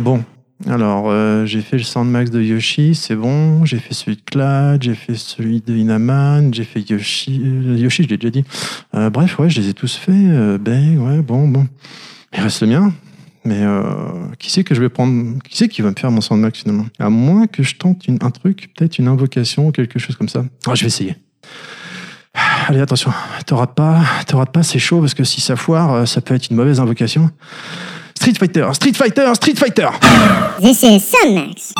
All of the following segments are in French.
Bon, alors euh, j'ai fait le Soundmax de Yoshi, c'est bon. J'ai fait celui de Clad, j'ai fait celui de Inaman, j'ai fait Yoshi. euh, Yoshi, je l'ai déjà dit. Euh, bref, ouais, je les ai tous faits. Ben, ouais, bon, bon. Il reste le mien. Mais qui c'est que je vais prendre Qui c'est qui va me faire mon Soundmax finalement? À moins que je tente une- un truc, peut-être une invocation ou quelque chose comme ça. Ah, je vais essayer. Allez, attention, te rate pas, rate pas, c'est chaud parce que si ça foire, ça peut être une mauvaise invocation. Street Fighter, Street Fighter, Street Fighter This is Sunmax.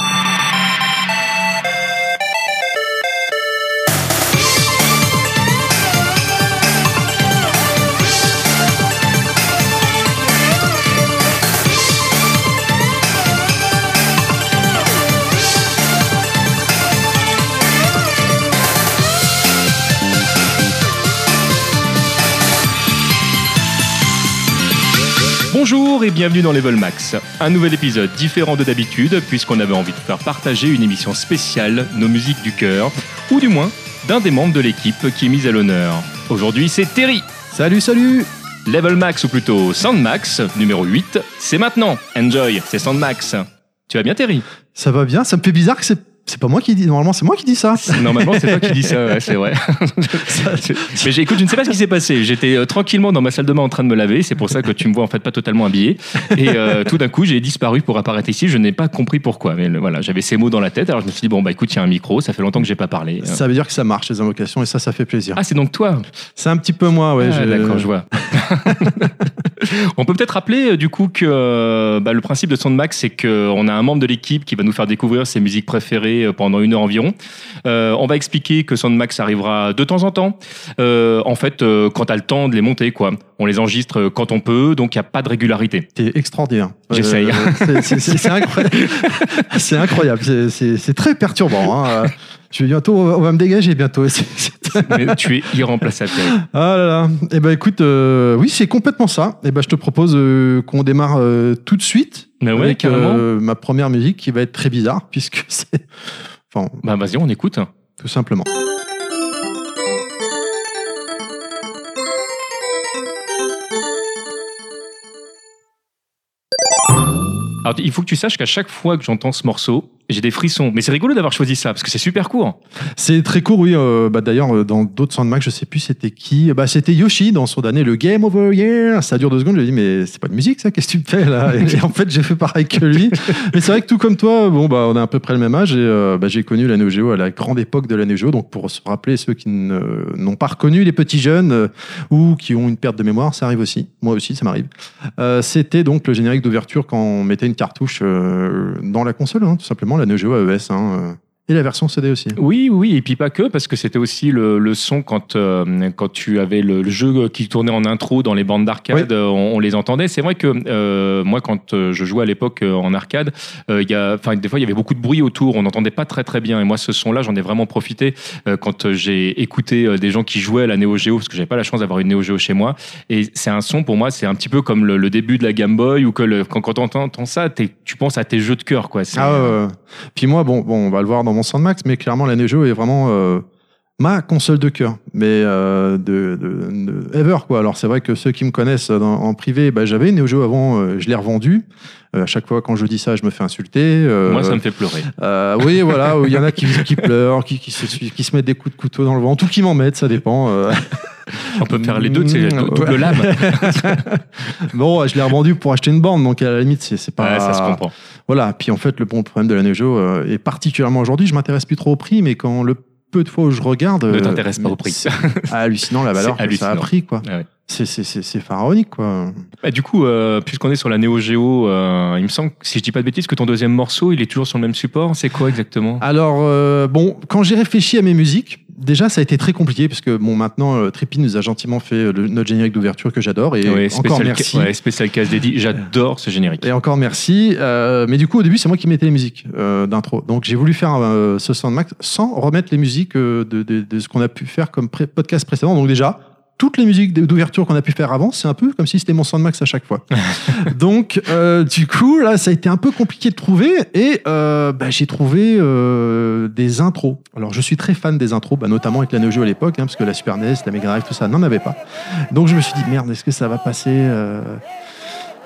Bonjour et bienvenue dans Level Max. Un nouvel épisode différent de d'habitude puisqu'on avait envie de faire partager une émission spéciale, nos musiques du cœur, ou du moins d'un des membres de l'équipe qui est mis à l'honneur. Aujourd'hui c'est Terry. Salut, salut Level Max ou plutôt Soundmax, numéro 8, c'est maintenant. Enjoy, c'est Soundmax. Tu vas bien Terry? Ça va bien, ça me fait bizarre que c'est c'est pas moi qui dis, normalement c'est moi qui dis ça. Normalement c'est toi qui dis ça, ouais, c'est vrai. Mais j'ai- écoute, je ne sais pas ce qui s'est passé. J'étais euh, tranquillement dans ma salle de bain en train de me laver. C'est pour ça que tu me vois en fait pas totalement habillé. Et euh, tout d'un coup, j'ai disparu pour apparaître ici. Je n'ai pas compris pourquoi. Mais le- voilà, j'avais ces mots dans la tête. Alors je me suis dit bon bah écoute, il y a un micro. Ça fait longtemps que j'ai pas parlé. Ça veut dire que ça marche les invocations et ça, ça fait plaisir. Ah c'est donc toi. C'est un petit peu moi, ouais. Ah, je- D'accord, je vois. on peut peut-être rappeler euh, du coup que bah, le principe de Soundmax, c'est qu'on a un membre de l'équipe qui va nous faire découvrir ses musiques préférées euh, pendant une heure environ. Euh, on va expliquer que Soundmax arrivera de temps en temps. Euh, en fait, quand tu as le temps de les monter, quoi. On les enregistre quand on peut, donc il n'y a pas de régularité. T'es extraordinaire. J'essaye. c'est- c'est- c'est c'est incroyable. c'est incroyable. C'est- C'est c'est très perturbant. hein. Je vais bientôt, on va me dégager bientôt. Mais tu es irremplaçable. Ah là là. Eh ben écoute, euh, oui, c'est complètement ça. Eh ben je te propose euh, qu'on démarre euh, tout de suite ouais, avec ma première musique qui va être très bizarre puisque c'est, enfin, Bah vas-y, on écoute. tout simplement. Alors, il faut que tu saches qu'à chaque fois que j'entends ce morceau, j'ai des frissons. Mais c'est rigolo d'avoir choisi ça, parce que c'est super court. C'est très court, oui. euh, bah, D'ailleurs, euh, dans d'autres Soundmax, je sais plus c'était qui. Bah, c'était Yoshi dans son dernier, le Game Over Yeah. Ça dure deux secondes. Je lui ai dit, mais c'est pas de musique, ça Qu'est-ce que tu me fais là Et en fait, j'ai fait pareil que lui. Mais c'est vrai que tout comme toi, bon, bah, on a à peu près le même âge. Et euh, bah, j'ai connu la Neo Geo à la grande époque de la Neo Geo. Donc, pour se rappeler ceux qui n'ont pas reconnu les petits jeunes euh, ou qui ont une perte de mémoire, ça arrive aussi. Moi aussi, ça m'arrive. C'était donc le générique d'ouverture quand on mettait une cartouche euh, dans la console, hein, tout simplement, la Neo Geo AES. Hein, euh. Et la version CD aussi. Oui, oui, et puis pas que, parce que c'était aussi le, le son quand, euh, quand tu avais le, le jeu qui tournait en intro dans les bandes d'arcade, Oui. on, on les entendait. C'est vrai que euh, moi, quand euh, je jouais à l'époque en arcade, euh, y a, des fois, il y avait beaucoup de bruit autour, on n'entendait pas très très bien. Et moi, ce son-là, j'en ai vraiment profité quand j'ai écouté des gens qui jouaient à la Neo Geo, parce que j'avais pas la chance d'avoir une Neo Geo chez moi. Et c'est un son, pour moi, c'est un petit peu comme le, le début de la Game Boy, ou que le- quand, quand on entend ça, tu penses à tes jeux de cœur, quoi. Ah. Puis moi, bon, bon, on va le voir dans mon Soundmax, mais clairement, la Neo est vraiment euh, ma console de cœur, mais euh, de, de, de ever quoi. Alors c'est vrai que ceux qui me connaissent dans- en privé, bah, j'avais une Neo Geo avant, euh, je l'ai revendue. Euh, à chaque fois quand je dis ça, je me fais insulter. euh, Moi, ça me fait pleurer. oui, voilà, il y en a qui, qui pleurent, qui, qui, se, qui se mettent des coups de couteau dans le ventre, ou qui m'en mettent, ça dépend. On peut faire les deux, c'est Mmh, double lame. bon, je l'ai revendu pour acheter une bande, donc à la limite, c'est c'est pas. Ouais, ça se comprend. Voilà, puis en fait, le bon problème de la Neo Geo, et particulièrement aujourd'hui, je m'intéresse plus trop au prix, mais quand le peu de fois où je regarde. Ne euh, t'intéresse pas au prix. hallucinant la valeur que ça a pris, quoi. Ah ouais. C'est- C'est c'est- c'est pharaonique, quoi. Bah, du coup, euh, puisqu'on est sur la Neo Geo, euh, il me semble, si je dis pas de bêtises, que ton deuxième morceau, il est toujours sur le même support. C'est quoi exactement? Alors, euh, bon, quand j'ai réfléchi à mes musiques, déjà, ça a été très compliqué, parce que, bon, maintenant, euh, Trippy nous a gentiment fait euh, le- notre générique d'ouverture que j'adore, et Ouais, encore spécial, merci. ouais, spécial case dédié. J'adore ce générique. Et encore merci. Euh, mais du coup, au début, c'est moi qui mettais les musiques euh, d'intro. Donc, j'ai voulu faire euh, ce Soundmax sans remettre les musiques de, de- de ce qu'on a pu faire comme pré- podcast précédent. Donc, déjà, toutes les musiques d'ouverture qu'on a pu faire avant, c'est un peu comme si c'était mon Soundmax à chaque fois. Donc, euh, du coup, là, ça a été un peu compliqué de trouver. Et euh, bah, j'ai trouvé euh, des intros. Alors, je suis très fan des intros, bah, notamment avec la Neo Geo à l'époque, hein, parce que la Super NES, la Mega Drive, tout ça n'en avait pas. Donc, je me suis dit, merde, est-ce que ça va passer euh,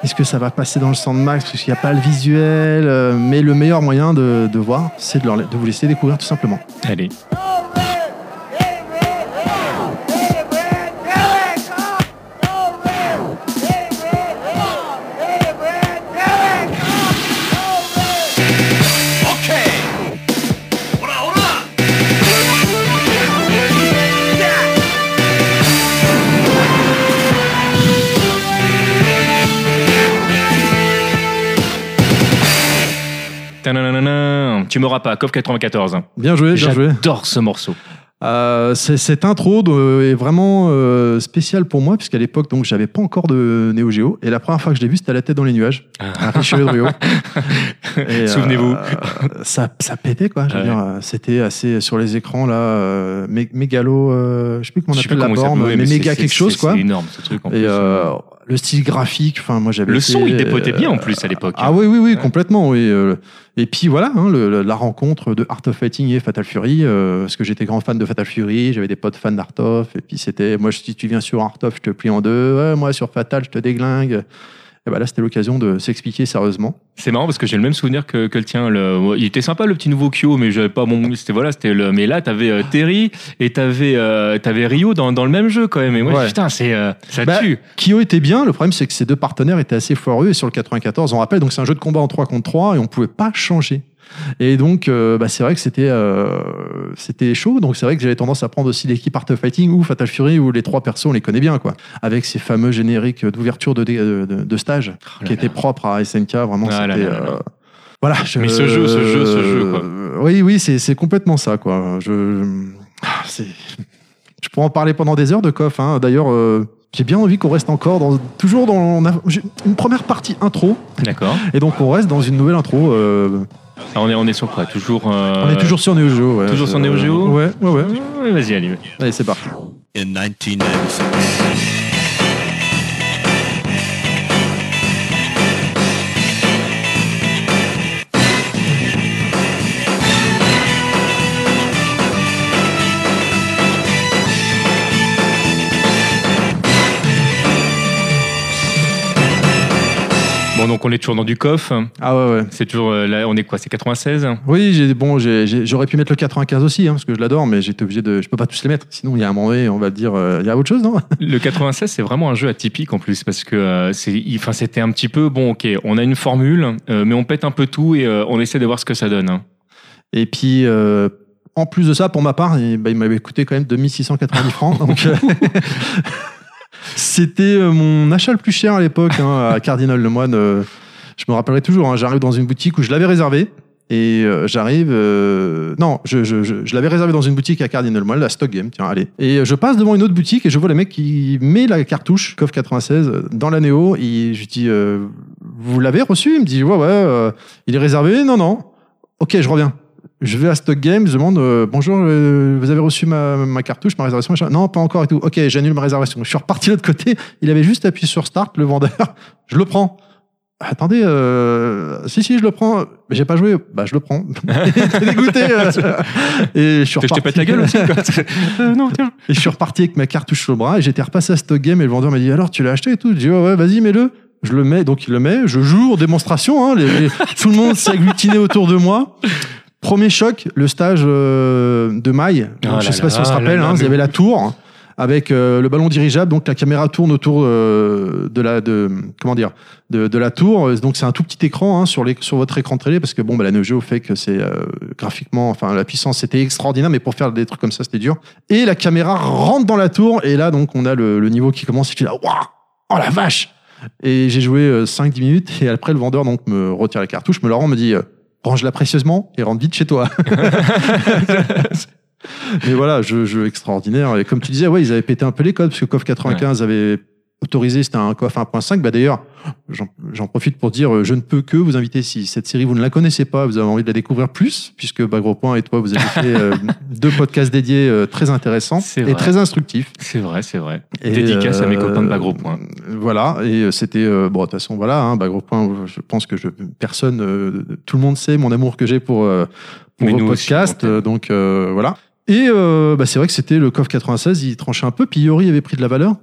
Est-ce que ça va passer dans le Sandmax Parce qu'il n'y a pas le visuel. euh, mais le meilleur moyen de, de voir, c'est de, leur- de vous laisser découvrir tout simplement. Allez. Tu m'auras pas, CoF 94. Bien joué, bien joué. J'adore ce morceau. Euh, cette intro de- est vraiment euh, spéciale pour moi, puisqu'à l'époque, donc, j'avais pas encore de Neo Geo. Et la première fois que je l'ai vu, c'était à la tête dans les nuages, à Richelieu-Drio. Et, Souvenez-vous. euh, ça, ça pétait, quoi. Ouais. c'était assez sur les écrans, là, mé- mégalo, je sais plus comment on appelle la borne, mais, ouais, méga quelque chose, quoi. C'est énorme ce truc en Et plus. Le style graphique, enfin, moi j'avais. Le été, son, il dépotait euh, bien en plus à l'époque. Ah oui, oui, oui, Ouais. complètement, oui. euh, Et puis voilà, hein, le- le- la rencontre de Art of Fighting et Fatal Fury, euh, parce que j'étais grand fan de Fatal Fury, j'avais des potes fans d'Art of, et puis c'était, moi si tu viens sur Art of, je te plie en deux, ouais, moi sur Fatal, je te déglingue. Et bah là, c'était l'occasion de s'expliquer sérieusement. C'est marrant parce que j'ai le même souvenir que, que le tien. Le- il était sympa le petit nouveau Kyo, mais j'avais pas mon. C'était voilà, c'était le. Mais là, t'avais euh, Terry et t'avais euh, t'avais Rio dans, dans le même jeu quand même. Et moi, Ouais. putain, c'est euh, ça Bah, tue. Kyo était bien, le problème c'est que ces deux partenaires étaient assez foireux, et sur le 94, on rappelle, donc c'est un jeu de combat en 3 contre 3, et on pouvait pas changer. Et donc, euh, bah, c'est vrai que c'était euh, c'était chaud. Donc, c'est vrai que j'avais tendance à prendre aussi l'équipe Art of Fighting ou Fatal Fury où les trois persos, on les connaît bien, quoi. Avec ces fameux génériques d'ouverture de, de, de- de stage Oh qui étaient propres à SNK. Vraiment, Ah c'était. là là là. euh, voilà. je- Mais ce jeu, ce jeu, ce jeu, quoi. euh, Oui, oui, c'est c'est complètement ça, quoi. Je, ah, c'est- je pourrais en parler pendant des heures de coff. Hein. D'ailleurs. euh, j'ai bien envie qu'on reste encore dans, toujours dans on a- j'ai une première partie intro D'accord. et donc on reste dans une nouvelle intro. euh, Ah, on est on est sur quoi Toujours. euh, on est toujours sur Neo Geo. Ouais. toujours sur Euh, Neo Geo Ouais, ouais, ouais. Ouais, Vas-y, allez. Allez, c'est parti. in 1996. Bon, donc on est toujours dans du coff. Ah ouais, ouais. C'est toujours euh, là, on est quoi C'est 96 Oui, j'ai, bon, j'ai- j'ai- j'aurais pu mettre le 95 aussi, hein, parce que je l'adore, mais j'étais obligé de. Je peux pas tous les mettre. Sinon, il y a un moment donné, on va dire. euh, Il y a autre chose, non? Le 96, c'est vraiment un jeu atypique en plus parce que euh, c'est, enfin, c'était un petit peu bon. Ok, on a une formule, mais on pète un peu tout et on essaie de voir ce que ça donne. hein. Et puis, en plus de ça, pour ma part, il, bah, il m'avait coûté quand même 2690 francs. Donc, c'était euh, mon achat le plus cher à l'époque, hein, à Cardinal Lemoine. euh, je me rappellerai toujours, hein, j'arrive dans une boutique où je l'avais réservé. Et euh, j'arrive. non, je, l'avais réservé dans une boutique à Cardinal Lemoine, la Stock Game, tiens, allez. Et je passe devant une autre boutique et je vois le mec qui met la cartouche COF 96 dans la Néo. Et je lui dis Vous l'avez reçu? Il me dit Ouais, ouais, il est réservé Non, non. Ok, je reviens. Je vais à Stock Game, je demande euh, bonjour, euh, vous avez reçu ma, ma cartouche, ma réservation machin Non, pas encore et tout. Ok, j'annule ma réservation. Je suis reparti de l'autre côté. Il avait juste appuyé sur Start, le vendeur. Je le prends. Attendez, euh, si si, je le prends. Mais j'ai pas joué. Bah je le prends. J'étais dégoûté. euh. et je suis Je reparti. pète la gueule aussi. quoi. Euh, non, tiens. Et je suis reparti avec ma cartouche sur le bras et j'étais repassé à Stock Game et le vendeur m'a dit alors tu l'as acheté et tout? Je dis ouais, ouais vas-y mets-le. Je le mets, donc il le met, je joue en démonstration, hein, les- les- tout le monde s'est agglutiné autour de moi. Premier choc, le stage euh, de maille. Ah je là sais pas si on se rappelle, là hein, il y avait la tour avec euh, le ballon dirigeable, donc la caméra tourne autour euh, de la de comment dire de, de la tour. Donc c'est un tout petit écran hein, sur les sur votre écran télé parce que bon bah, la Neo Geo fait que c'est euh, graphiquement, enfin la puissance c'était extraordinaire, mais pour faire des trucs comme ça c'était dur. Et la caméra rentre dans la tour. Et là donc on a le, le niveau qui commence. Et tu là waouh oh la vache! Et j'ai joué euh, 5-10 minutes. Et après le vendeur donc me retire la cartouche, me la rend, me dit euh, range-la précieusement et rentre vite chez toi. Mais voilà, jeu, jeu extraordinaire. Et comme tu disais, ouais, ils avaient pété un peu les codes parce que KOF 95 avait autorisé, c'était un KOF 1.5. Bah d'ailleurs, j'en profite pour dire, euh, je ne peux que vous inviter, si cette série vous ne la connaissez pas, vous avez envie de la découvrir plus, puisque bah, Gros Point et toi, vous avez fait euh, deux podcasts dédiés euh, très intéressants et vrai. très instructifs. C'est vrai, c'est vrai. Et, Dédicace à mes copains de Bagro Point. Voilà, et c'était bon de toute façon voilà, hein, gros point. Je pense que je, personne, tout le monde sait mon amour que j'ai pour pour vos aussi, podcasts, donc voilà. Et euh, bah, c'est vrai que c'était le COF 96, il tranchait un peu. Puis Yori avait pris de la valeur.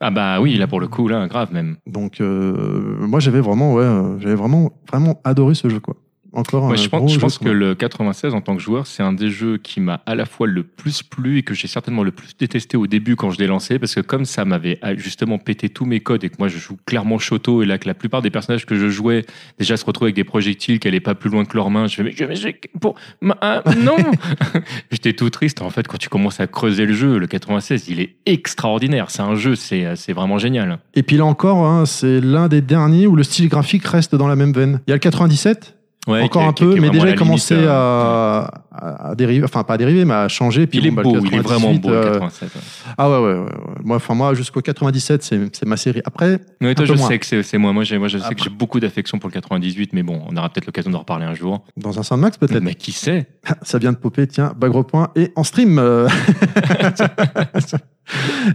Ah bah oui, là pour le coup, là, grave même. Donc, euh, moi, j'avais vraiment, ouais, euh, j'avais vraiment, vraiment adoré ce jeu, quoi. Encore Moi, un je gros pense, je jeu pense que le 96, en tant que joueur, c'est un des jeux qui m'a à la fois le plus plu et que j'ai certainement le plus détesté au début quand je l'ai lancé, parce que comme ça m'avait ah, justement pété tous mes codes et que moi je joue clairement Shoto et là que la plupart des personnages que je jouais déjà se retrouvaient avec des projectiles qui allaient pas plus loin que leurs mains, je fais mais, je- mais j'ai- pour, ma- ah, non J'étais tout triste. En fait, quand tu commences à creuser le jeu, le 96, il est extraordinaire. C'est un jeu, c'est c'est vraiment génial. Et puis là encore, hein, c'est l'un des derniers où le style graphique reste dans la même veine. Il y a le 97, Ouais, encore un peu, mais déjà il commençait à, à, à dériver, enfin pas à dériver, mais à changer. Puis Il est bon, bah, le beau, il est vraiment 98, beau, euh, 87. ouais. Ah ouais, ouais. Moi, enfin, moi jusqu'au 97, c'est ma série. Après, Oui, toi, je moins. sais que c'est moi. Moi, moi, je sais que j'ai beaucoup d'affection pour le 98, mais bon, on aura peut-être l'occasion d'en reparler un jour. dans un Soundmax peut-être. Mais qui sait? Ça vient de popper, tiens, Bagre Point et en stream. euh.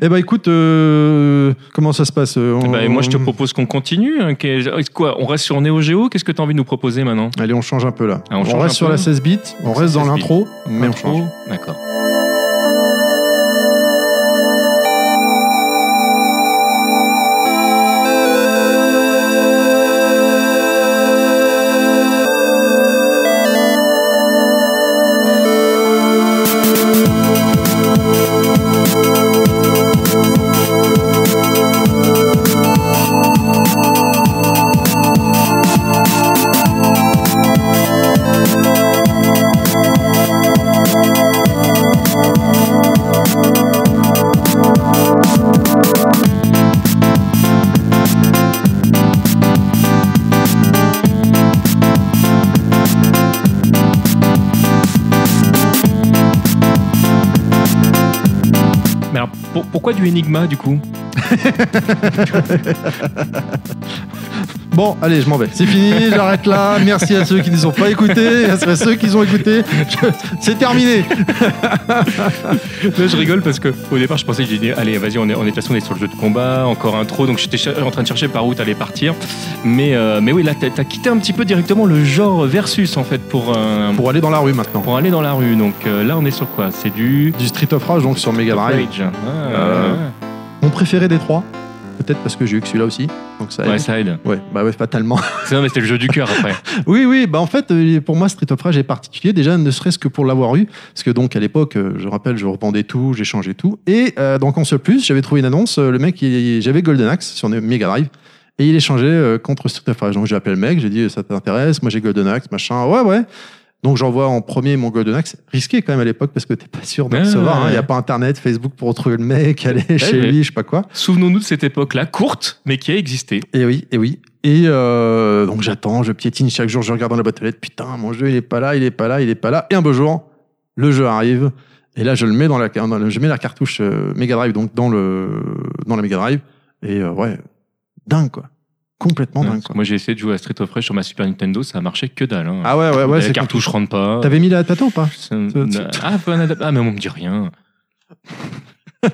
Eh ben écoute, euh, comment ça se passe on- Bah, Moi, je te propose qu'on continue. hein, Quoi On reste sur Neo Geo? Qu'est-ce que tu as envie de nous proposer maintenant? Allez, on change un peu là. Ah, on reste sur peu la 16 bits, on reste dans 16 bits. l'intro, mais on Intro change. D'accord. Du Enigma du coup Bon, allez, je m'en vais. C'est fini, j'arrête là. Merci à ceux qui ne nous ont pas écoutés, à ceux qui ont écoutés. Je- C'est terminé. Là, je rigole parce que au départ, je pensais que j'ai dit, allez, vas-y, on est, on est, on est sur le jeu de combat, encore intro, donc j'étais en train de chercher par où t'allais partir. Mais, euh, mais oui, là, t'as as quitté un petit peu directement le genre versus en fait pour, euh, Pour aller dans la rue maintenant. pour aller dans la rue. Donc euh, là, on est sur quoi? C'est du Du Street of Rage, donc sur Mega Drive. Rage. Ah, Euh, Mon préféré des trois. Peut-être parce que j'ai eu que celui-là aussi. Donc ça ouais, ça aide. Ouais, bah ouais, fatalement. C'est non, mais c'était le jeu du cœur après. Oui, oui, bah en fait, euh, pour moi, Street of Rage est particulier, déjà ne serait-ce que pour l'avoir eu, parce que donc à l'époque, euh, je rappelle, je revendais tout, j'ai changé tout, et euh, dans Console Plus, j'avais trouvé une annonce, euh, le mec, il- j'avais Golden Axe sur Mega Drive, et il échangeait euh, contre Street of Rage. Donc j'ai appelé le mec, j'ai dit, ça t'intéresse, moi j'ai Golden Axe, machin, ouais, ouais. Donc j'envoie en premier mon Golden Axe, risqué quand même à l'époque, parce que t'es pas sûr de recevoir, ouais, il n'y a pas internet, Facebook pour retrouver le mec, aller chez ouais. lui, je sais pas quoi. Souvenons-nous de cette époque-là, courte, mais qui a existé. Et oui, et oui. Et euh, donc j'attends, je piétine chaque jour, je regarde dans la boîte aux lettres, putain, mon jeu il est pas là, il est pas là, il est pas là. Et un beau jour, le jeu arrive. Et là, je le mets dans la, je mets la cartouche euh, Mega Drive donc dans le dans la Mega Drive. Et euh, ouais, dingue quoi, complètement Ouais, dingue quoi. moi, j'ai essayé de jouer à Street of Rage sur ma Super Nintendo, ça a marché que dalle. hein. Ah ouais, ouais, ouais, la cartouche rentre pas. T'avais mis la tata ou pas Ah, ah, mais on me dit rien.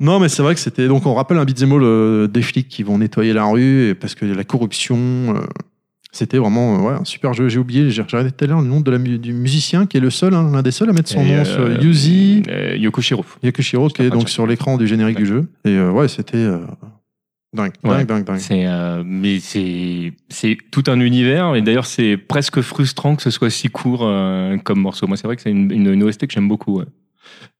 Non, mais c'est vrai que c'était. Donc, on rappelle un beat'em all euh, des flics qui vont nettoyer la rue parce que la corruption. euh, c'était vraiment euh, ouais, un super jeu. J'ai oublié, j'ai regardé tout à l'heure le nom de la du musicien qui est le seul, hein, l'un des seuls à mettre son Et, nom euh, sur Yuzi Yokoshiro. Yakushiro, qui est pas donc sur l'écran du générique du jeu. Et ouais, c'était dingue, dingue, Ouais. dingue, dingue. C'est, euh, mais c'est, c'est tout un univers. Et d'ailleurs, c'est presque frustrant que ce soit si court euh, comme morceau. Moi, c'est vrai que c'est une, une, une OST que j'aime beaucoup. ouais.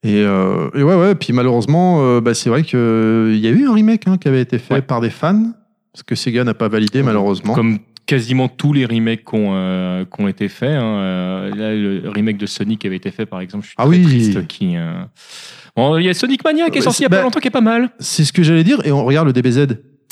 Et, euh, et ouais, ouais. Puis malheureusement, euh, bah, c'est vrai qu'il y a eu un remake hein, qui avait été fait Ouais. par des fans, parce que Sega n'a pas validé malheureusement. Comme quasiment tous les remakes qui ont, euh, ont été faits. hein. Euh, là, le remake de Sonic avait été fait, par exemple, je suis Ah très oui. triste. Qui, euh, bon, il y a Sonic Mania qui est sorti il y a c'est- pas bah- longtemps, qui est pas mal. C'est ce que j'allais dire. Et on regarde le DBZ.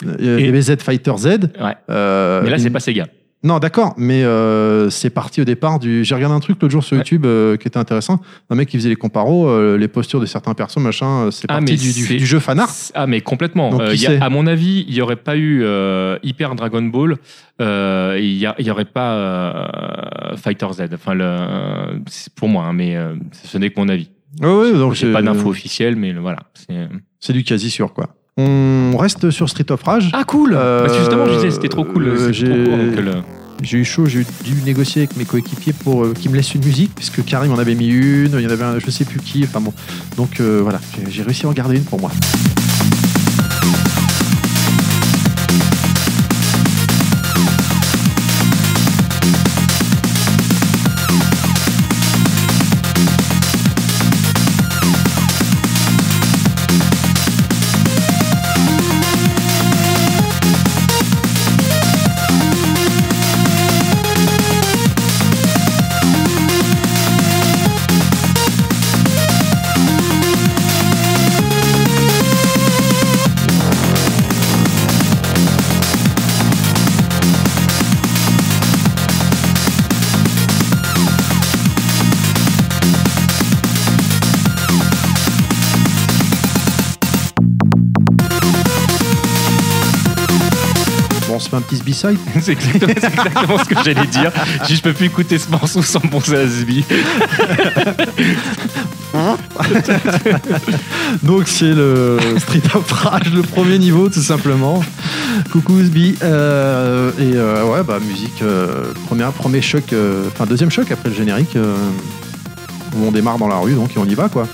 Euh, DBZ Fighter Z. Ouais. Euh, Mais là, c'est une- pas Sega. Non, d'accord, mais euh, c'est parti au départ du. J'ai regardé un truc l'autre jour sur Ouais. YouTube euh, qui était intéressant. Un mec qui faisait les comparos, euh, les postures de certains persos, machin. C'est Ah, parti du, du- jeu fanart. Ah, mais complètement. Donc, y a- à mon avis, il n'y aurait pas eu Hyper Dragon Ball, il n'y y aurait pas Fighter Z. Enfin, le, pour moi, hein, mais ce n'est que mon avis. Ouais, ouais, donc J'ai pas d'infos officielles, mais le- voilà. c'est- C'est du quasi sûr, quoi. On reste sur Street of Rage. Ah, cool Euh, Parce que Justement, je disais, c'était trop cool. euh, c'était j'ai- cool, eu chaud, j'ai dû négocier avec mes coéquipiers pour euh, qu'ils me laissent une musique, puisque Karim en avait mis une, il y en avait un, je sais plus qui, enfin bon. Donc euh, voilà, j'ai réussi à en garder une pour moi. B-side. c'est exactement, c'est exactement ce que j'allais dire. Je, je peux plus écouter ce morceau sans penser à Sbi. Donc c'est le Street of Rage, le premier niveau tout simplement. Coucou Sbi. Euh, et euh, ouais, bah musique, euh, premier, premier choc, euh, enfin deuxième choc après le générique, où on démarre dans la rue, donc et on y va quoi.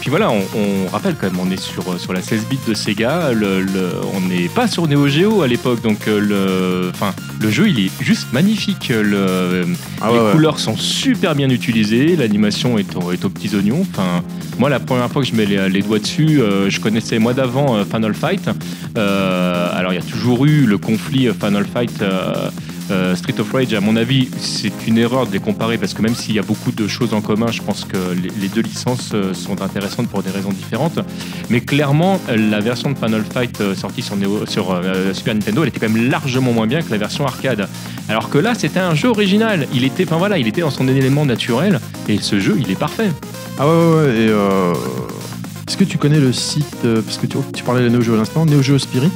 Puis voilà, on, on rappelle quand même, on est sur, sur la 16 bits de Sega, le, le- on n'est pas sur Neo Geo à l'époque, donc euh, le, enfin, le jeu il est juste magnifique. Le, Ah les ouais, couleurs sont super bien utilisées, l'animation est, au- est aux petits oignons. Enfin, moi, la première fois que je mets les, les doigts dessus, euh, je connaissais moi d'avant euh, Final Fight. Euh, alors, il y a toujours eu le conflit euh, Final Fight. Euh, Street of Rage, à mon avis, c'est une erreur de les comparer parce que même s'il y a beaucoup de choses en commun, je pense que les, deux licences euh, sont intéressantes pour des raisons différentes. Mais clairement, euh, la version de Final Fight sortie sur, Super Nintendo, elle était quand même largement moins bien que la version arcade. Alors que là, c'était un jeu original. Il était, enfin voilà, il était dans son élément naturel et ce jeu, il est parfait. Ah ouais, ouais, ouais. Et est-ce que tu connais le site, parce que tu, tu parlais de Neo Geo à l'instant, Neo Geo Spirit,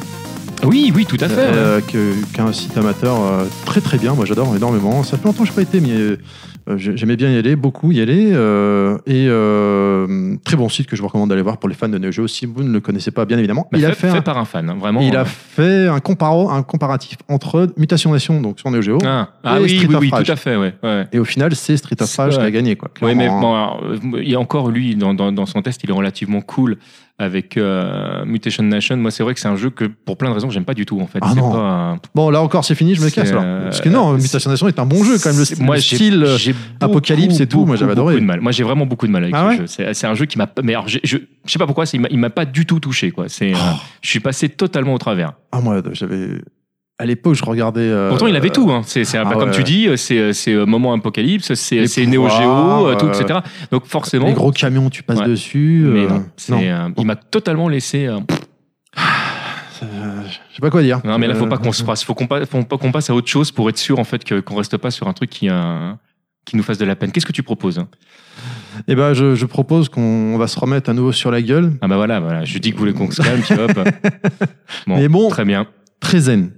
Oui, oui, tout à fait. euh, que- qui est un site amateur euh, très très bien. Moi j'adore énormément. Ça fait longtemps que je n'ai pas été, mais euh, j'ai- j'aimais bien y aller, beaucoup y aller. euh, et euh, très bon site que je vous recommande d'aller voir pour les fans de Neo Geo si vous ne le connaissez pas, bien évidemment. Bah, il, a fait, un, par un fan, hein, vraiment. il a euh. fait un, comparo, un comparatif entre Mutation Nation, donc sur Neo Geo, Ah, ah et oui, Street oui, of oui, Rage. tout à fait, ouais. ouais. et au final c'est Street of Rage qui a gagné. Quoi, Oui, mais bon, hein. alors, euh, il y a encore lui dans, dans, dans son test, il est relativement cool avec euh, Mutation Nation. Moi, c'est vrai que c'est un jeu que pour plein de raisons j'aime pas du tout en fait. Ah non. pas, Bon là encore c'est fini, je me casse alors. euh, Parce que non, c'est- Mutation Nation est un bon jeu quand même. Le, moi, le style... euh, j'ai Apocalypse et tout, moi, j'avais adoré. de mal. Moi, j'ai vraiment beaucoup de mal avec Ah ce ouais jeu. C'est un jeu qui m'a. Mais alors, je, je sais pas pourquoi, il m'a- il m'a pas du tout touché quoi. C'est, euh, Oh. je suis passé totalement au travers. Ah moi j'avais à l'époque je regardais. euh, Pourtant, il avait tout. Hein. C'est, un- ah bah, comme ouais. tu dis, c'est, c'est euh, moment apocalypse, c'est, Geo, euh, tout, euh, etc. Donc forcément. Les gros camions tu passes Ouais. dessus. Mais euh, non, euh, il m'a totalement laissé. euh, Euh, je sais pas quoi dire. Non, mais là, faut Euh, pas qu'on se fasse, faut qu'on passe, faut pas qu'on passe à autre chose pour être sûr en fait qu'on reste pas sur un truc qui, euh, qui nous fasse de la peine. Qu'est-ce que tu proposes hein? Eh ben je, je propose qu'on va se remettre à nouveau sur la gueule. Ah bah voilà, voilà. Je dis que vous voulez qu'on se calme, puis hop. Bon, Mais bon. très bien. Très zen.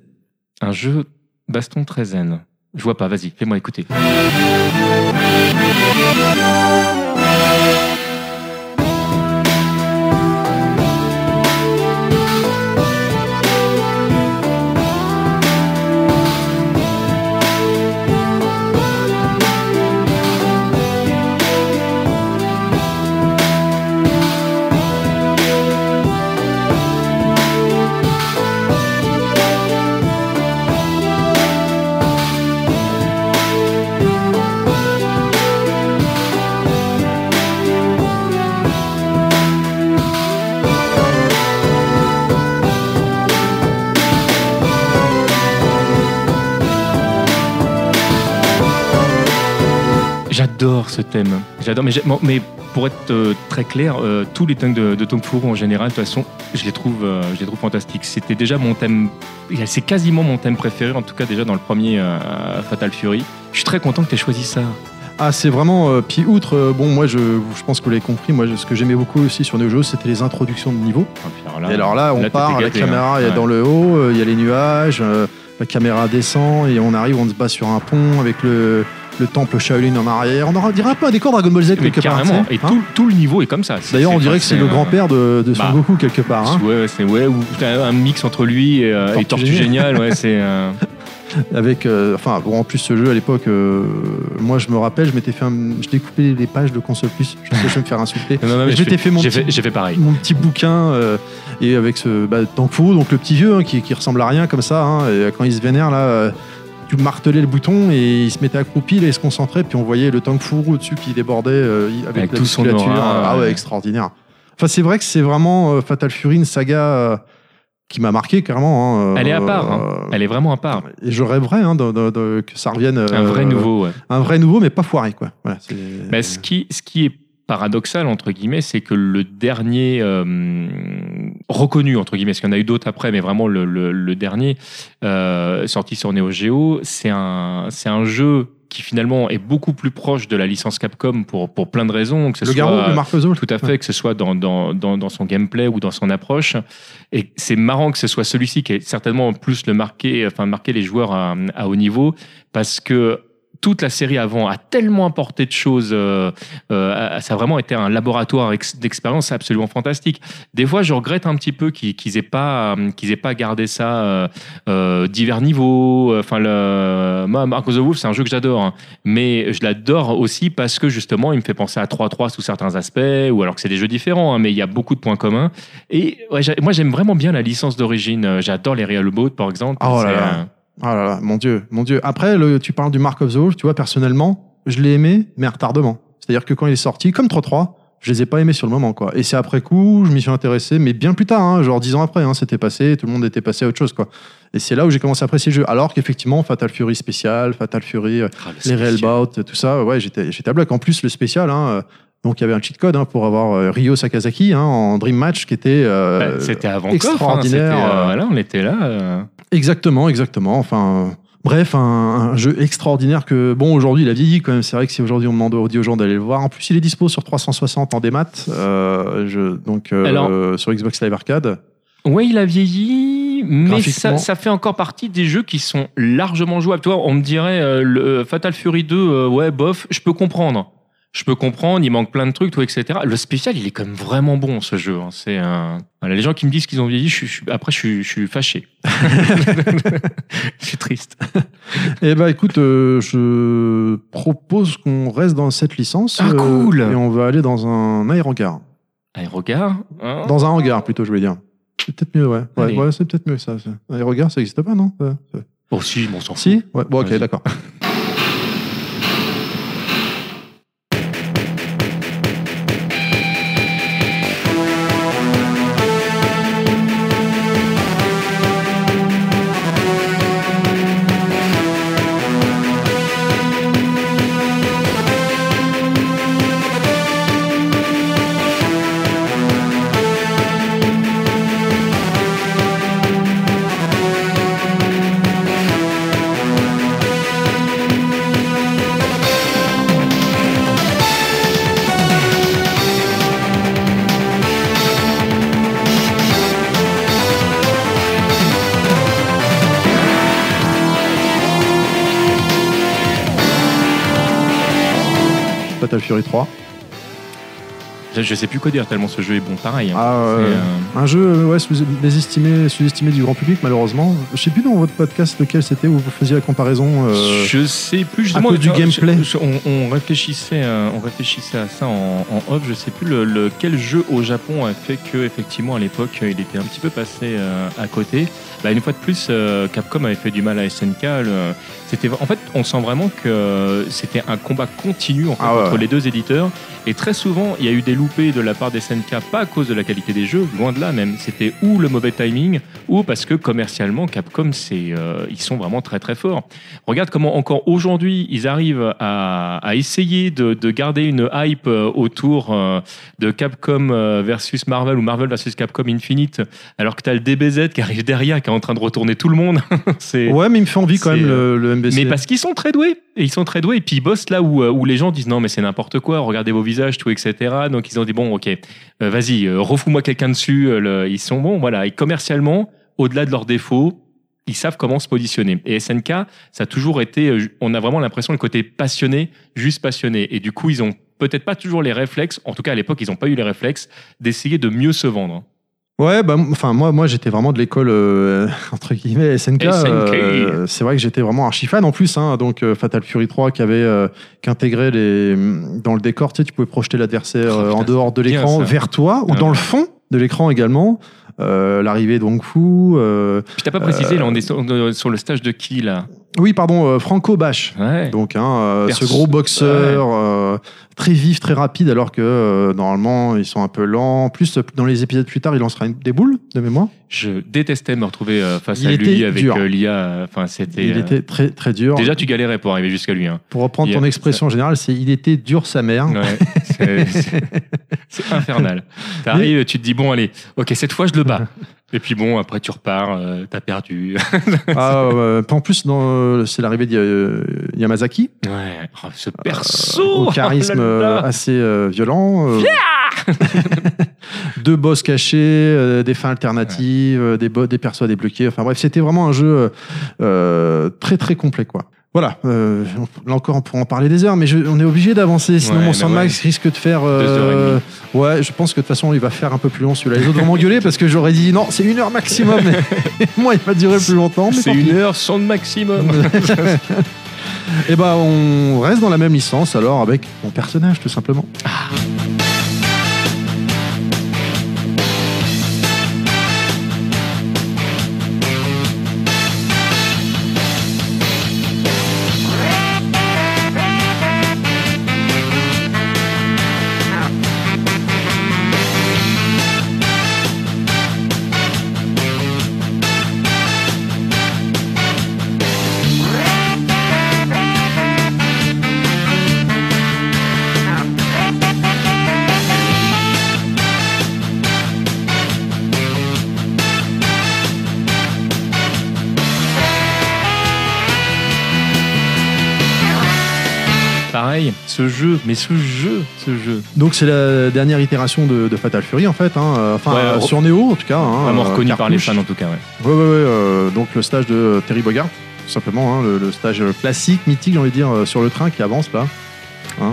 Un jeu baston très zen. Je vois pas. Vas-y, fais-moi écouter. J'adore ce thème. J'adore, mais, pour être euh, très clair, euh, tous les thèmes de, de Tom Furu en général, de toute façon, je les trouve, euh, je les trouve fantastiques. C'était déjà mon thème, c'est quasiment mon thème préféré, en tout cas déjà dans le premier euh, Fatal Fury. Je suis très content que tu aies choisi ça. Ah c'est vraiment. puis outre, bon moi je, je pense que vous l'avez compris. Moi ce que j'aimais beaucoup aussi sur Neo Geo c'était les introductions de niveau. Et puis alors là, et alors là on là, part, la caméra hein. elle est Ouais. dans le haut, il y a les nuages, la caméra descend et on arrive, on se bat sur un pont avec le, le temple Shaolin en arrière. On dirait un peu un décor Dragon Ball Z quelque part. carrément, tu et hein. tout, tout le niveau est comme ça. D'ailleurs on dirait que c'est le euh, grand-père de, de Son bah, Goku quelque part. hein. Ouais, c'est ouais, un mix entre lui et, euh, et Tortue. Géniale. Ouais, c'est. euh, Avec, euh, enfin, bon, en plus ce jeu à l'époque, moi je me rappelle, je m'étais fait, un- je découpais les pages de console plus. Je sais, je vais me faire insulter. non, non, Mais mais je m'étais fait mon j'ai petit- fait, pareil. Mon petit bouquin et avec ce bah, donc le petit vieux hein, qui, qui ressemble à rien comme ça. hein, et quand il se vénère là, tu martelais le bouton et il se mettait accroupi, là, il se concentrait, puis on voyait le Tank Fu au-dessus qui débordait euh, avec, Avec la tout son aura, ah ouais, ouais. extraordinaire. Enfin, c'est vrai que c'est vraiment euh, Fatal Fury, une saga euh, qui m'a marqué carrément. hein, Elle est à part. hein. Elle est vraiment à part. Et je rêverais hein, de- de- de- que ça revienne. Un vrai nouveau. Ouais. Un vrai nouveau, mais pas foiré, quoi. C'est- Mais ce qui, ce qui est paradoxal, entre guillemets, c'est que le dernier reconnu, entre guillemets, parce qu'il y en a eu d'autres après, mais vraiment le, le- le dernier, euh, sorti sur Neo Geo, c'est un, c'est un jeu qui finalement est beaucoup plus proche de la licence Capcom pour, pour plein de raisons. Que ce Le soit, garrot, le Mark Puzzle. Tout à fait, que ce soit dans, dans, dans, dans son gameplay ou dans son approche. Et c'est marrant que ce soit celui-ci qui est certainement plus le marqué, enfin marqué les joueurs à, à haut niveau, parce que toute la série avant a tellement apporté de choses. euh, euh, ça a vraiment été un laboratoire ex- d'expérience absolument fantastique. Des fois, je regrette un petit peu qu'ils qu'ils aient pas euh, qu'ils aient pas gardé ça euh, euh, divers niveaux. Enfin, le moi, Mark of the Wolf, c'est un jeu que j'adore, hein. mais je l'adore aussi parce que justement, il me fait penser à 3-3 sous certains aspects, ou alors que c'est des jeux différents, hein, mais il y a beaucoup de points communs. Et ouais, moi, j'aime vraiment bien la licence d'origine. Euh, J'adore les Real Boat, par exemple. Oh là là. Oh là là, mon Dieu, mon Dieu. Après, le, tu parles du Mark of the Wolf, tu vois, personnellement, je l'ai aimé, mais retardement. C'est-à-dire que quand il est sorti, comme 3-3, je les ai pas aimés sur le moment, quoi. Et c'est après coup, je m'y suis intéressé, mais bien plus tard, hein, genre 10 ans après, hein, c'était passé, tout le monde était passé à autre chose, quoi. Et c'est là où j'ai commencé à apprécier le jeu. Alors qu'effectivement, Fatal Fury spécial, Fatal Fury, euh, ah, le les Real. Bout, tout ça, ouais, j'étais, j'étais à bloc. En plus, le spécial, hein, euh, donc il y avait un cheat code hein, pour avoir euh, Ryo Sakazaki hein, en Dream Match qui était euh, Bah, c'était avant extraordinaire. Hein, c'était, euh, voilà, on était là. Exactement, exactement. Enfin, bref, un, un jeu extraordinaire que, bon, aujourd'hui, il a vieilli quand même. C'est vrai que si aujourd'hui on demande aux gens d'aller le voir, en plus, il est dispo sur 360 en démat, euh, je, donc euh, Alors- euh, sur Xbox Live Arcade. Ouais, il a vieilli, mais ça, ça fait encore partie des jeux qui sont largement jouables. Toi, on me dirait euh, le Fatal Fury 2, euh, ouais, bof, je peux comprendre. Je peux comprendre, il manque plein de trucs, tout, etc. Le spécial, il est quand même vraiment bon, ce jeu. hein. C'est un... voilà, les gens qui me disent qu'ils ont vieilli, je, je après, je suis, je suis fâché. je suis triste. Eh ben, écoute, euh, je propose qu'on reste dans cette licence. Ah, euh, cool. Et on va aller dans un aérogare. Aérogare hein Dans un hangar, plutôt, je voulais dire. C'est peut-être mieux, ouais. Ouais, c'est peut-être mieux, ça. aérogare, ça n'existe pas, non? Oh, si, bon, on s'en fout. Si Ouais, bon, ok, d'accord. Fatal Fury 3. Je, sais plus quoi dire, tellement ce jeu est bon. Pareil. hein. Ah, euh, euh, Un jeu euh, ouais, sous- mésestimé, sous-estimé du grand public, malheureusement. Je sais plus dans votre podcast lequel c'était où vous faisiez la comparaison. euh, Je sais plus à justement cause du je- gameplay. je- on, on réfléchissait, euh, on réfléchissait à ça en, en off. Je sais plus le, le- quel jeu au Japon a fait que effectivement à l'époque il était un petit peu passé euh, à côté. Bah, une fois de plus, euh, Capcom avait fait du mal à SNK. le- C'était en fait, on sent vraiment que c'était un combat continu en fait, Ah ouais, entre les deux éditeurs. Et très souvent, il y a eu des loupés de la part des SNK, pas à cause de la qualité des jeux, loin de là même. C'était ou le mauvais timing, ou parce que commercialement, Capcom, c'est, euh, ils sont vraiment très très forts. Regarde comment encore aujourd'hui, ils arrivent à, à essayer de, de garder une hype euh, autour euh, de Capcom euh, versus Marvel ou Marvel versus Capcom Infinite, alors que tu as le DBZ qui arrive derrière, qui en train de retourner tout le monde. c'est... Ouais, mais il me fait envie quand même le, le MBC. Mais parce qu'ils sont très doués. Et ils sont très doués. Et puis ils bossent là où, euh, où les gens disent non, mais c'est n'importe quoi, regardez vos visages, tout, etc. Donc ils ont dit bon, ok, euh, vas-y, euh, refous-moi quelqu'un dessus. euh, le- ils sont bons, voilà. Et commercialement, au-delà de leurs défauts, ils savent comment se positionner. Et SNK, ça a toujours été, euh, on a vraiment l'impression le côté passionné, juste passionné. Et du coup, ils ont peut-être pas toujours les réflexes, en tout cas à l'époque, ils n'ont pas eu les réflexes d'essayer de mieux se vendre. Ouais, bah, enfin, moi, moi j'étais vraiment de l'école, euh, entre guillemets, SNK. SNK. euh, c'est vrai que j'étais vraiment archi fan en plus. Hein, donc, euh, Fatal Fury 3 qui avait euh, qui intégrait les, dans le décor, tu sais, tu pouvais projeter l'adversaire Oh, en dehors de l'écran vers toi ou Ah dans le fond de l'écran également. Euh, L'arrivée de Fu. euh, Puis t'as pas précisé, là, on est sur, sur le stage de qui, là? Oui, pardon, euh, Franco Bash. Ouais. Donc, hein, euh, ce gros boxeur, euh, très vif, très rapide, alors que euh, normalement ils sont un peu lents. En plus, euh, dans les épisodes plus tard, il lancera une, des boules de mémoire. Je détestais me retrouver euh, face Il à lui avec euh, l'IA. Enfin, c'était. Il euh, était très très dur. Déjà, tu galérais pour arriver jusqu'à lui. Hein. Pour reprendre ton expression générale, c'est il était dur sa mère. Ouais, c'est- infernal. T'arrives, tu te dis, bon, allez, ok, cette fois, je le bats. Et puis bon, après, tu repars, euh, t'as perdu. Ah, euh, en plus, dans, euh, c'est l'arrivée de Yamazaki, Ouais, oh, ce perso au charisme oh là là. assez violent. deux boss cachés, euh, des fins alternatives, des, des persos à débloquer. Enfin bref, c'était vraiment un jeu euh, très très complet quoi. Voilà, euh, là encore on pourra en parler des heures, mais je- on est obligé d'avancer, sinon Ouais, mon Sandmax risque de faire. Demie. ouais, je pense que de toute façon il va faire un peu plus long celui-là. Les autres vont m'engueuler parce que j'aurais dit non, c'est une heure maximum, moi il va durer plus longtemps. mais C'est une heure sans maximum. Et bah on reste dans la même licence alors avec mon personnage tout simplement. Pareil, ce jeu, mais ce jeu, ce jeu. Donc c'est la dernière itération de, de Fatal Fury en fait, hein. Enfin Ouais, sur Neo en tout cas. hein, Vraiment euh, reconnu par les fans en tout cas. Ouais. Ouais ouais ouais. euh, donc le stage de Terry Bogard, tout simplement, hein, le, le stage classique, mythique j'ai envie de dire, euh, sur le train qui avance là.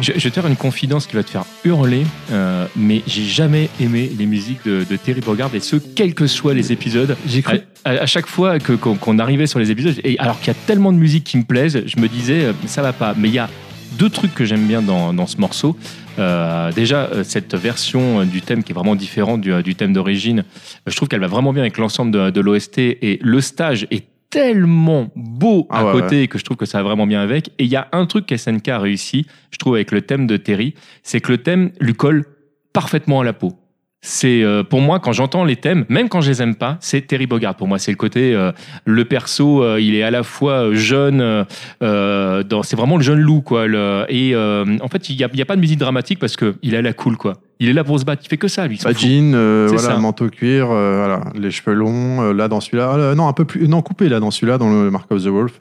Je, je vais te faire une confidence qui va te faire hurler, euh, mais j'ai jamais aimé les musiques de, de Terry Bogard et ce, quels que soient les épisodes. J'ai À, cru. à- à chaque fois que- qu'on qu'on arrivait sur les épisodes, et alors qu'il y a tellement de musique qui me plaisent, je me disais, ça va pas. Mais il y a deux trucs que j'aime bien dans, dans ce morceau. Euh, déjà, euh, cette version euh, du thème qui est vraiment différente du, euh, du thème d'origine, je trouve qu'elle va vraiment bien avec l'ensemble de, de l'OST et le stage est tellement beau Ah à ouais, côté que je trouve que ça va vraiment bien avec. Et il y a un truc qu'SNK a réussi, je trouve, avec le thème de Terry, c'est que le thème lui colle parfaitement à la peau. C'est euh, pour moi quand j'entends les thèmes, même quand je les aime pas, c'est Terry Bogard. Pour moi, c'est le côté euh, le perso, euh, il est à la fois euh, jeune, euh, dans- c'est vraiment le jeune loup quoi. le- et euh, en fait, il y a, a pas de musique dramatique parce que il à la cool quoi. Il est là pour se battre, il fait que ça lui. jean, euh, voilà, ça. manteau cuir, euh, voilà, les cheveux longs, là dans celui-là, non un peu plus, non coupé là dans celui-là, dans le Mark of the Wolf.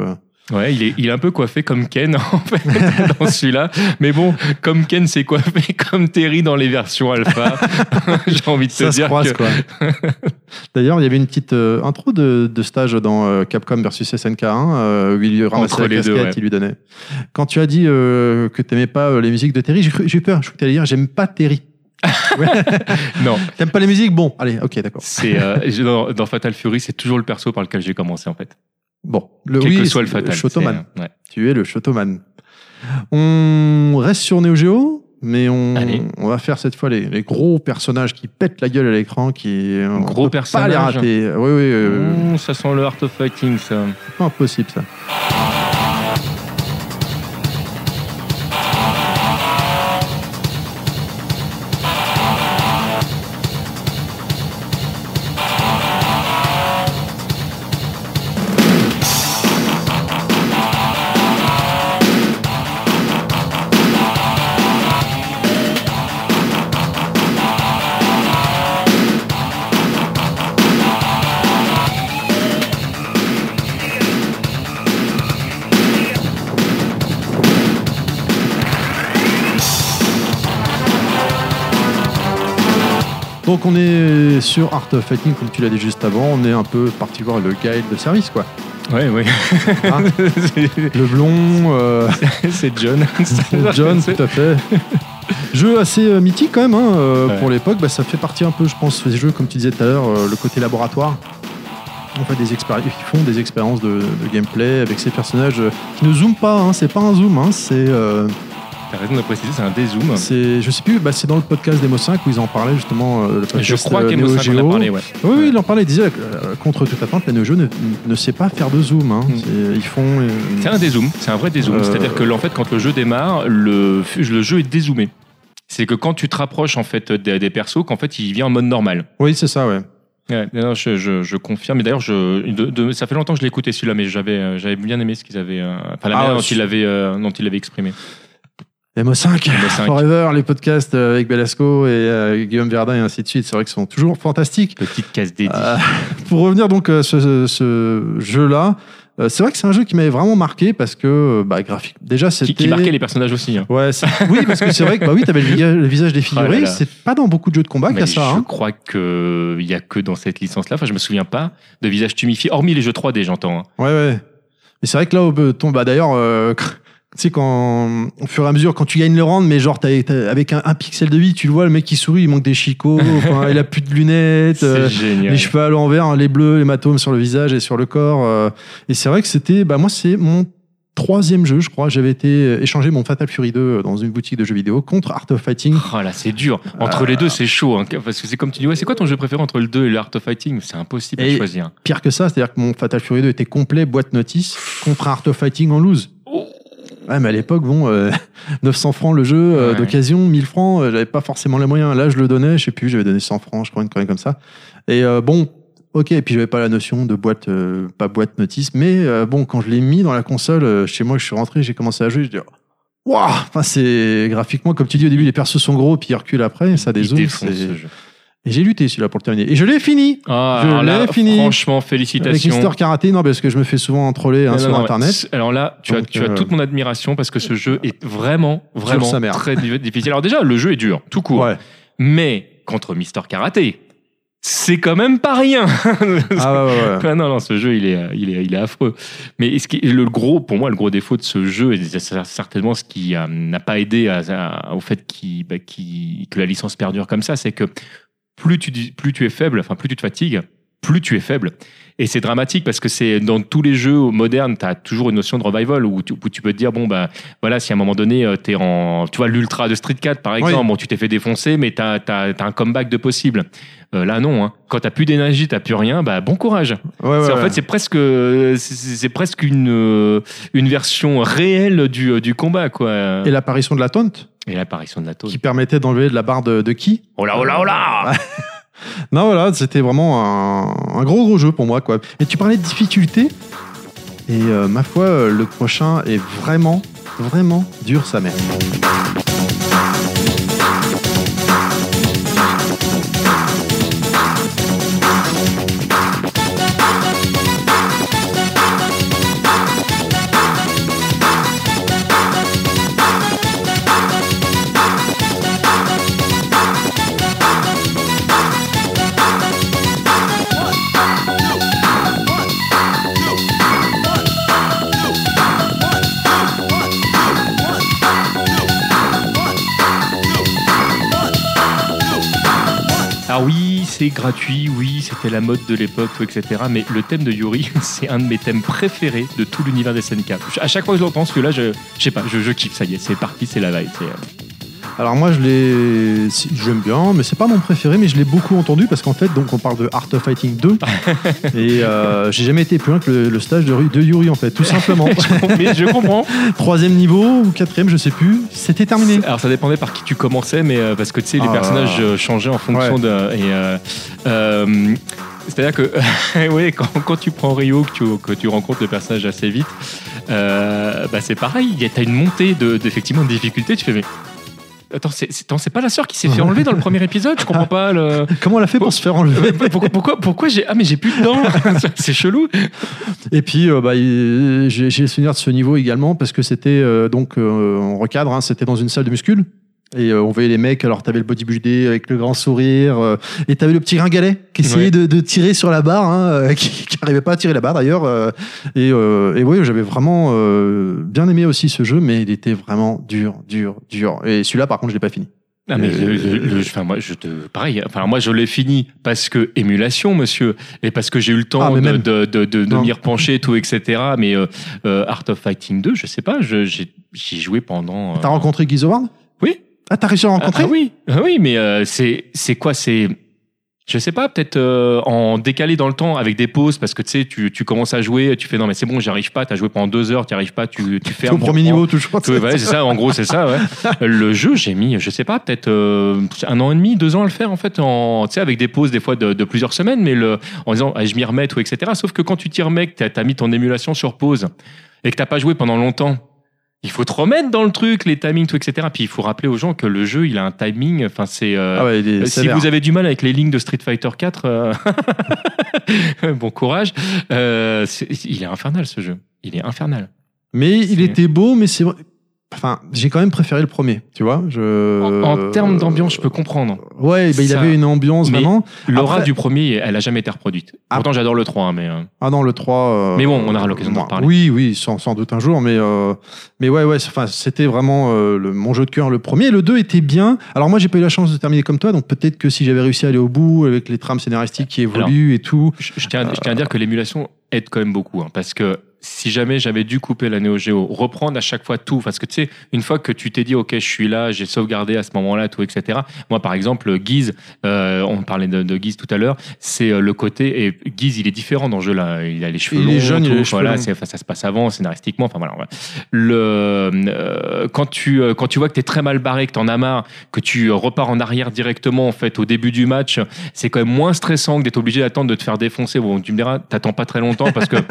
Ouais, il est, il est un peu coiffé comme Ken en fait dans celui-là. Mais bon, comme Ken s'est coiffé comme Terry dans les versions alpha, j'ai envie de te Ça se dire croise que quoi. D'ailleurs, il y avait une petite euh, intro de, de stage dans euh, Capcom versus SNK1 euh, où il lui ramassait Entre la les casquette, deux, ouais. il lui donnait. Quand tu as dit euh, que t'aimais pas les musiques de Terry, j'ai eu peur. Je crois que t'allais dire j'aime pas Terry. non, T'aimes pas les musiques? Bon, allez, ok, d'accord. c'est dans Fatal Fury, c'est toujours le perso par lequel j'ai commencé en fait. Bon, le Quel oui, que soit le Fatal. Shotoman. euh, ouais. Tu es le Shotoman. On reste sur Neo Geo, mais on, va faire cette fois les, les gros personnages qui pètent la gueule à l'écran, qui on Gros peut Pas les personnages. rater. Oui, oui, euh, Mmh, ça sent le Art of Fighting, ça. c'est pas impossible ça. Donc on est sur Art of Fighting, comme tu l'as dit juste avant, on est un peu parti voir le guide de service, quoi. Ouais, ouais. Hein C'est- le blond, euh, c'est John. John, tout à fait. Jeu assez euh, mythique quand même, hein, euh, Ouais. pour l'époque, bah, ça fait partie un peu, je pense, ces jeux, comme tu disais tout à l'heure, euh, le côté laboratoire. On fait des ils font des expériences de, de gameplay avec ces personnages euh, qui ne zooment pas, hein, c'est pas un zoom, hein, c'est, euh, T'as raison de préciser, c'est un dézoom. c'est, je sais plus, bah, c'est dans le podcast Demo 5 où ils en parlaient justement, euh, le podcast Je crois euh, qu'Emo Neo 5 en a parlé, ouais. Oui, oui, il en parlait, il disait, euh, contre toute attente, la Neo Geo ne, ne sait pas faire de zoom. hein. Mm. C'est- Ils font. euh, C'est un dézoom, c'est un vrai dézoom. C'est-à-dire que en fait, quand le jeu démarre, le, le jeu est dézoomé. C'est que quand tu te rapproches en fait des, des persos, qu'en fait il vient en mode normal. Oui, c'est ça, ouais. Ouais, non, je, je, je confirme. Et d'ailleurs, je, de- de- ça fait longtemps que je écouté celui-là, mais j'avais, j'avais bien aimé ce qu'ils avaient, enfin la Ah, manière dont je- ils l'avaient, euh, dont ils l'avaient exprimé. MO5, MO5. Forever, les podcasts euh, avec Belasco et euh, Guillaume Verdun et ainsi de suite. C'est vrai qu'ils sont toujours fantastiques. Petite case dédiée. Euh, pour revenir donc à ce, ce- ce jeu-là, euh, c'est vrai que c'est un jeu qui m'avait vraiment marqué parce que, bah, graphique. Déjà, c'était. qui, qui marquait les personnages aussi. hein. Ouais, oui, parce que c'est vrai que bah oui, t'avais le, viga- le visage défiguré. Oh là là. C'est pas dans beaucoup de jeux de combat qu'il y a ça. je hein. crois qu'il n'y a que dans cette licence-là. Enfin, je me souviens pas de visage tumifié, hormis les jeux 3D, j'entends. hein. Ouais, ouais. Mais c'est vrai que là, au ton, bah d'ailleurs, euh, sais, quand, au fur et à mesure, quand tu gagnes le round, mais genre, t'as- t'as- avec un, un pixel de vie, tu le vois, le mec qui sourit, il manque des chicots, enfin, il a plus de lunettes. Euh, les cheveux à l'envers, hein, les bleus, l'hématome sur le visage et sur le corps. euh, et c'est vrai que c'était, bah moi, c'est mon troisième jeu, je crois. J'avais été euh, échanger mon Fatal Fury 2 dans une boutique de jeux vidéo contre Art of Fighting. Oh là, c'est dur. Entre les deux, c'est chaud. hein, parce que c'est comme tu dis, ouais, c'est quoi ton jeu préféré entre le 2 et l'Art of Fighting? C'est impossible Et- de choisir. Pire que ça, c'est-à-dire que mon Fatal Fury 2 était complet, boîte notice, contre Art of Fighting en loose. Ouais, mais à l'époque, bon, euh, 900 francs le jeu euh, Ouais. d'occasion, 1000 francs, euh, j'avais pas forcément les moyens. Là, je le donnais, je sais plus, j'avais donné 100 francs, je crois, une connerie comme ça. Et euh, bon, ok, et puis j'avais pas la notion de boîte, euh, pas boîte notice, mais euh, bon, quand je l'ai mis dans la console, euh, chez moi, je suis rentré, j'ai commencé à jouer, je dis, waouh, enfin, c'est graphiquement, comme tu dis au début, les persos sont gros, puis ils reculent après, ça dézoome. c'est- ce. Et j'ai lutté celui-là pour le terminer. Et je l'ai fini Ah, Je l'ai fini. franchement, avec félicitations. Mister Karaté, non, parce que je me fais souvent troller hein, sur non, Internet. Alors là, tu as, euh, toute mon admiration parce que ce jeu est vraiment, vraiment très di- difficile. Alors déjà, le jeu est dur, tout court. Ouais. Mais contre Mister Karaté, c'est quand même pas rien. Ah ouais, ouais, ouais. Non, non, ce jeu, il est, il est, il est affreux. Mais ce qui, le gros, pour moi, le gros défaut de ce jeu, et c'est certainement ce qui euh, n'a pas aidé à- à- au fait bah, que la licence perdure comme ça, c'est que plus tu, es faible, enfin, plus tu te fatigues, plus tu es faible. Et c'est dramatique parce que c'est dans tous les jeux modernes, tu as toujours une notion de revival où tu, où tu peux te dire, bon, bah, voilà, si à un moment donné, tu es en. Tu vois, l'ultra de Street 4, par exemple, Oui. bon, tu t'es fait défoncer, mais tu as, un comeback de possible. Euh, là, non. Hein. Quand tu plus d'énergie, tu plus rien, bah, bon courage. Ouais, ouais, en ouais. fait, c'est presque, c'est- presque une, euh, une version réelle du, euh, du combat, quoi. Et l'apparition de la taunt, Et l'apparition de la taunt. qui permettait d'enlever de la barre de, de ki. Oh là, oh là, oh là Non, voilà, c'était vraiment un, gros, gros jeu pour moi, quoi. Et tu parlais de difficulté. Et euh, ma foi, euh, le prochain est vraiment, vraiment dur, sa mère. C'est gratuit, oui, c'était la mode de l'époque, etc. Mais le thème de Yuri, c'est un de mes thèmes préférés de tout l'univers des SNK. À chaque fois que je l'entends, parce que là, je, je sais pas, je, je kiffe, ça y est, c'est parti, c'est la vibe. Alors moi, je l'ai, si, j'aime bien, mais c'est pas mon préféré, mais je l'ai beaucoup entendu parce qu'en fait, donc on parle de Art of Fighting 2 et euh, j'ai jamais été plus loin que le, le stage de, Yuri en fait, tout simplement. mais je comprends. Troisième niveau ou quatrième, je sais plus, c'était terminé. Alors ça dépendait par qui tu commençais, mais euh, parce que tu sais, les Ah. personnages euh, changeaient en fonction Ouais. de. Et, euh, c'est-à-dire que oui, quand, quand tu prends Rio, que tu, que tu rencontres le personnage assez vite, euh, bah c'est pareil, il y a- t'as une montée de, d'effectivement de difficulté, tu fais mais. Attends, c'est, c'est, attends, c'est pas la sœur qui s'est fait enlever dans le premier épisode? Je comprends pas le. Comment on l'a fait pour se faire enlever? Pourquoi, pourquoi, pourquoi j'ai. Ah, mais j'ai plus de dents C'est chelou Et puis, euh, bah, j'ai le souvenir de ce niveau également parce que c'était euh, donc euh, en recadre, hein, c'était dans une salle de muscule. Et euh, on voyait les mecs, alors t'avais le bodybuildé avec le grand sourire, euh, et t'avais le petit gringalet qui essayait Ouais. de, de tirer sur la barre, hein, euh, qui, qui arrivait pas à tirer la barre d'ailleurs. euh, et, euh, et oui, j'avais vraiment euh, bien aimé aussi ce jeu, mais il était vraiment dur, dur, dur. Et celui-là, par contre, je l'ai pas fini. Ah mais le- le- le- enfin moi je te pareil enfin moi je l'ai fini parce que émulation monsieur et parce que j'ai eu le temps Ah, de, même. de, de, de, de m'y repencher tout etc mais euh, Art of Fighting 2 je sais pas j'ai j'y joué pendant euh, T'as rencontré Guy Howard Ah, t'as réussi à ah, rencontrer ah oui ah oui mais euh, c'est c'est quoi c'est je sais pas, peut-être euh, en décalé dans le temps avec des pauses parce que tu sais, tu, tu commences à jouer, tu fais non mais c'est bon, j'y arrive pas, t'as joué pendant deux heures, t'y arrives pas, tu, tu Au fermes. tu premier niveau, toujours. Ouais, ouais, c'est ça, en gros, c'est ça, ouais. Le jeu, j'ai mis, je sais pas, peut-être euh, un an et demi, deux ans à le faire, en fait, en, tu sais, avec des pauses, des fois, de, de plusieurs semaines, mais le, en disant, allez, je m'y remets, tout, etc. Sauf que quand tu t'y remets, que t'as as mis ton émulation sur pause et que t'as pas joué pendant longtemps, Il faut te remettre dans le truc, les timings, tout, etc. Puis il faut rappeler aux gens que le jeu, il a un timing. Enfin, c'est. euh, Ah ouais, est si vous avez du mal avec les lignes de Street Fighter 4, euh, bon courage. Euh, il est infernal ce jeu. Il est infernal. Mais il était beau, mais c'est vrai. Enfin, j'ai quand même préféré le premier, tu vois. Je... En, en termes d'ambiance, je peux comprendre. Ouais, bah, il Ça- avait une ambiance Mais- vraiment. L'aura Après- du premier, elle a jamais été reproduite. Pourtant, j'adore le 3, hein, mais. euh, Ah non, le 3. euh, Mais bon, on aura l'occasion d'en parler. Oui, oui, sans, sans doute un jour. Mais, euh, mais ouais, ouais, enfin, c'était vraiment euh, le- mon jeu de cœur, le premier. Le 2 était bien. Alors moi, j'ai pas eu la chance de terminer comme toi, donc peut-être que si j'avais réussi à aller au bout avec les trames scénaristiques qui évoluent et tout. Je, je tiens, je tiens à dire que l'émulation aide quand même beaucoup. hein, parce que si jamais j'avais dû couper la Neo Geo, reprendre à chaque fois tout, parce que tu sais, une fois que tu t'es dit, OK, je suis là, j'ai sauvegardé à ce moment-là, tout, etc. Moi, par exemple, Guise, euh, on parlait de, de Guise tout à l'heure, c'est euh, le côté, et Guise, il est différent dans ce jeu-là. Il a les cheveux Il longs, est jeune, tout, les cheveux voilà, longs. c'est- enfin, ça se passe avant, scénaristiquement, enfin voilà. voilà. Le, euh, quand, tu, euh, quand tu vois que tu es très mal barré, que tu en as marre, que tu euh, repars en arrière directement, en fait, au début du match, c'est quand même moins stressant que d'être obligé d'attendre de te faire défoncer. Bon, tu me diras, t'attends pas très longtemps parce que.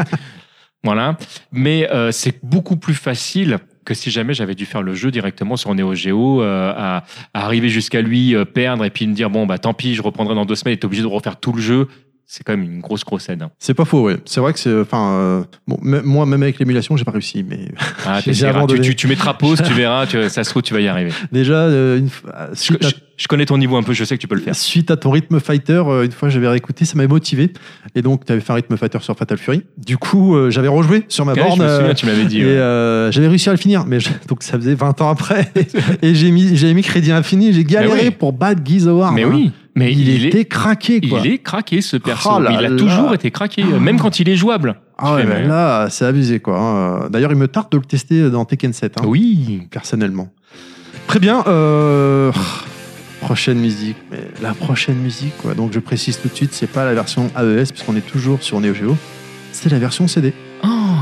Mais euh, c'est beaucoup plus facile que si jamais j'avais dû faire le jeu directement sur Neo Geo, euh, à, à arriver jusqu'à lui, euh, perdre et puis me dire, bon, bah tant pis, je reprendrai dans deux semaines et t'es obligé de refaire tout le jeu. C'est quand même une grosse, grosse aide. hein. C'est pas faux, ouais. C'est vrai que c'est. Enfin, euh, bon, moi, même avec l'émulation, j'ai pas réussi. Mais Ah, tu, tu, tu mettras pause, tu verras, tu- ça se trouve, tu vas y arriver. déjà, euh, une fois- Je, suite, à, je- je connais ton niveau un peu, je sais que tu peux le faire. suite à ton rythme fighter, euh, une fois, j'avais réécouté, ça m'avait motivé. Et donc, tu avais fait un rythme fighter sur Fatal Fury. Du coup, euh, j'avais rejoué sur ma borne. je me euh, souviens, tu m'avais dit. Et ouais. euh, j'avais réussi à le finir, mais je- donc ça faisait 20 ans après. et j'ai mis, j'ai mis crédit infini, j'ai galéré oui. pour battre Guy mais hein. oui, mais il, il, était est. craqué, quoi. Il est craqué ce perso. Oh là il a là. toujours été craqué, euh, même quand il est jouable. Ah ouais, mais- là, c'est abusé, quoi. hein. D'ailleurs, il me tarde de le tester dans Tekken 7, hein, Oui. personnellement. Très bien. euh, Prochaine musique, mais la prochaine musique, quoi. Donc, je précise tout de suite, c'est pas la version AES, puisqu'on est toujours sur Neo Geo. C'est la version CD. Oh.「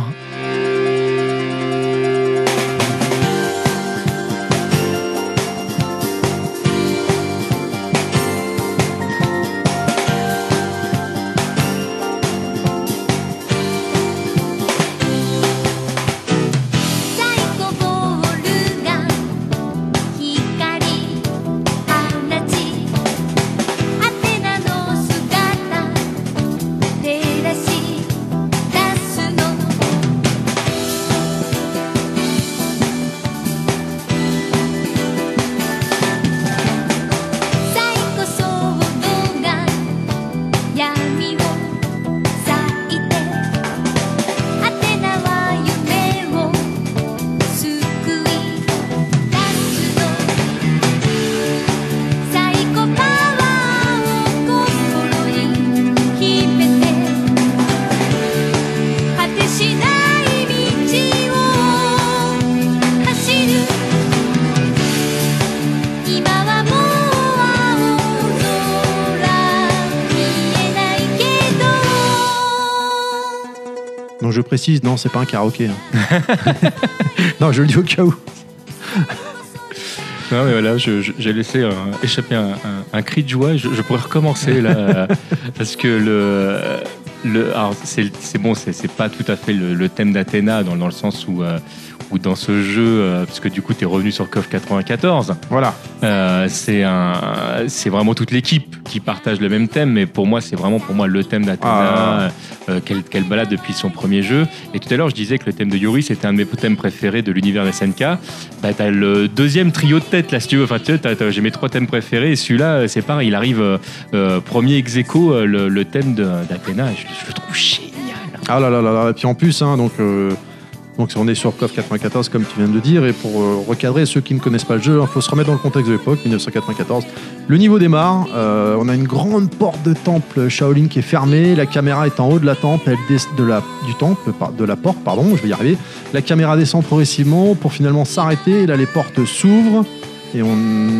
précise, non, c'est pas un karaoké. hein. non, je le dis au cas où. Non, mais voilà, je- je- j'ai laissé euh, échapper un, un- un cri de joie. Je, je pourrais recommencer là, parce que le, le, alors c'est c'est bon, c'est c'est pas tout à fait le, le thème d'Athéna dans, dans le sens où, euh, où dans ce jeu, euh, parce que du coup, tu es revenu sur KOF 94. Voilà. Euh, c'est un, c'est vraiment toute l'équipe qui partage le même thème, mais pour moi, c'est vraiment pour moi le thème d'Athéna Ah. euh, qu'elle balade depuis son premier jeu. Et tout à l'heure, je disais que le thème de Yuri, c'était un de mes thèmes préférés de l'univers SNK. Bah, t'as le deuxième trio de tête là, si tu veux. Enfin, tu j'ai mes trois thèmes préférés, et celui-là, c'est pareil, il arrive premier ex aequo, le, le thème d'Athéna, je, je le trouve génial. Ah là là là là. Et puis en plus, hein, donc, euh, donc on est sur KOF 94, comme tu viens de dire. Et pour euh, recadrer ceux qui ne connaissent pas le jeu, il faut se remettre dans le contexte de l'époque, 1994. Le niveau démarre. euh, on a une grande porte de temple Shaolin qui est fermée. La caméra est en haut de la temple, du temple, de la porte, pardon, je vais y arriver. La caméra descend progressivement pour finalement s'arrêter. Là, les portes s'ouvrent. Et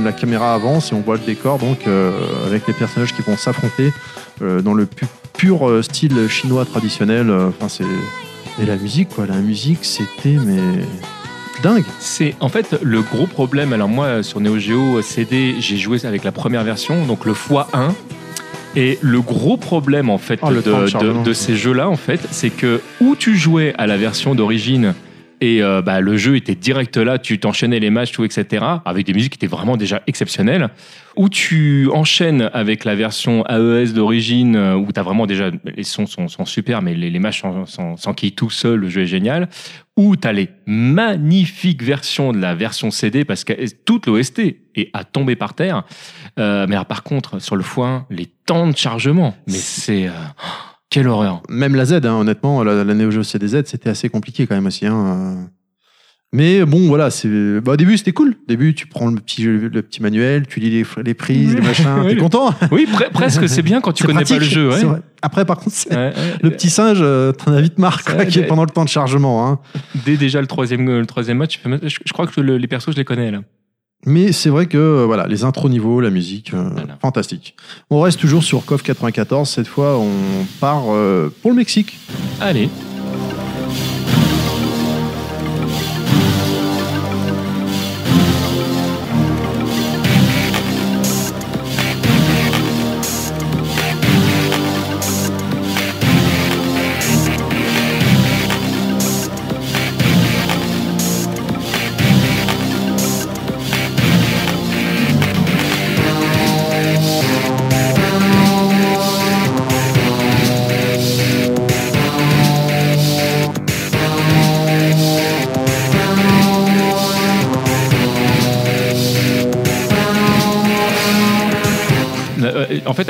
la caméra avance et on voit le décor donc euh, avec les personnages qui vont s'affronter dans le pu- pur style chinois traditionnel. Enfin, c'est et la musique quoi. La musique, c'était mais dingue. C'est en fait le gros problème. Alors moi sur Neo Geo CD, j'ai joué avec la première version, donc le x1. Et le gros problème en fait Oh, de- de ces jeux-là, en fait, c'est que où tu jouais à la version d'origine Et euh, bah, le jeu était direct là, tu t'enchaînais les matchs, tout, etc. Avec des musiques qui étaient vraiment déjà exceptionnelles. Ou tu enchaînes avec la version AES d'origine, euh, où tu as vraiment déjà. Les sons sont, sont super, mais les, les matchs s'enquillent tout seul, le jeu est génial. Ou tu as les magnifiques versions de la version CD, parce que toute l'OST est à tomber par terre. Euh, mais alors, par contre, sur le foin, les temps de chargement, mais c'est. euh, quelle horreur! Même la Z, hein, honnêtement, la, la Neo Geo CDZ, c'était assez compliqué quand même aussi. hein, euh. Mais bon, voilà, c'est. Bah, au début, c'était cool. Au début, tu prends le petit, le petit manuel, tu lis les, les prises, les machins, Oui. t'es content. Oui, pre- presque, c'est bien quand tu connais pas pratique, le jeu. ouais. Après, par contre, c'est- Ouais, ouais. le petit singe, euh, t'en as vite marre, quoi, Ouais, qui est mais- pendant le temps de chargement. Hein. Dès déjà le troisième, le troisième match, je crois que le- les persos, je les connais là. Mais c'est vrai que euh, voilà, les intros niveau, la musique, euh, Voilà. fantastique. On reste toujours sur KOF 94. Cette fois, on part euh, pour le Mexique. Allez.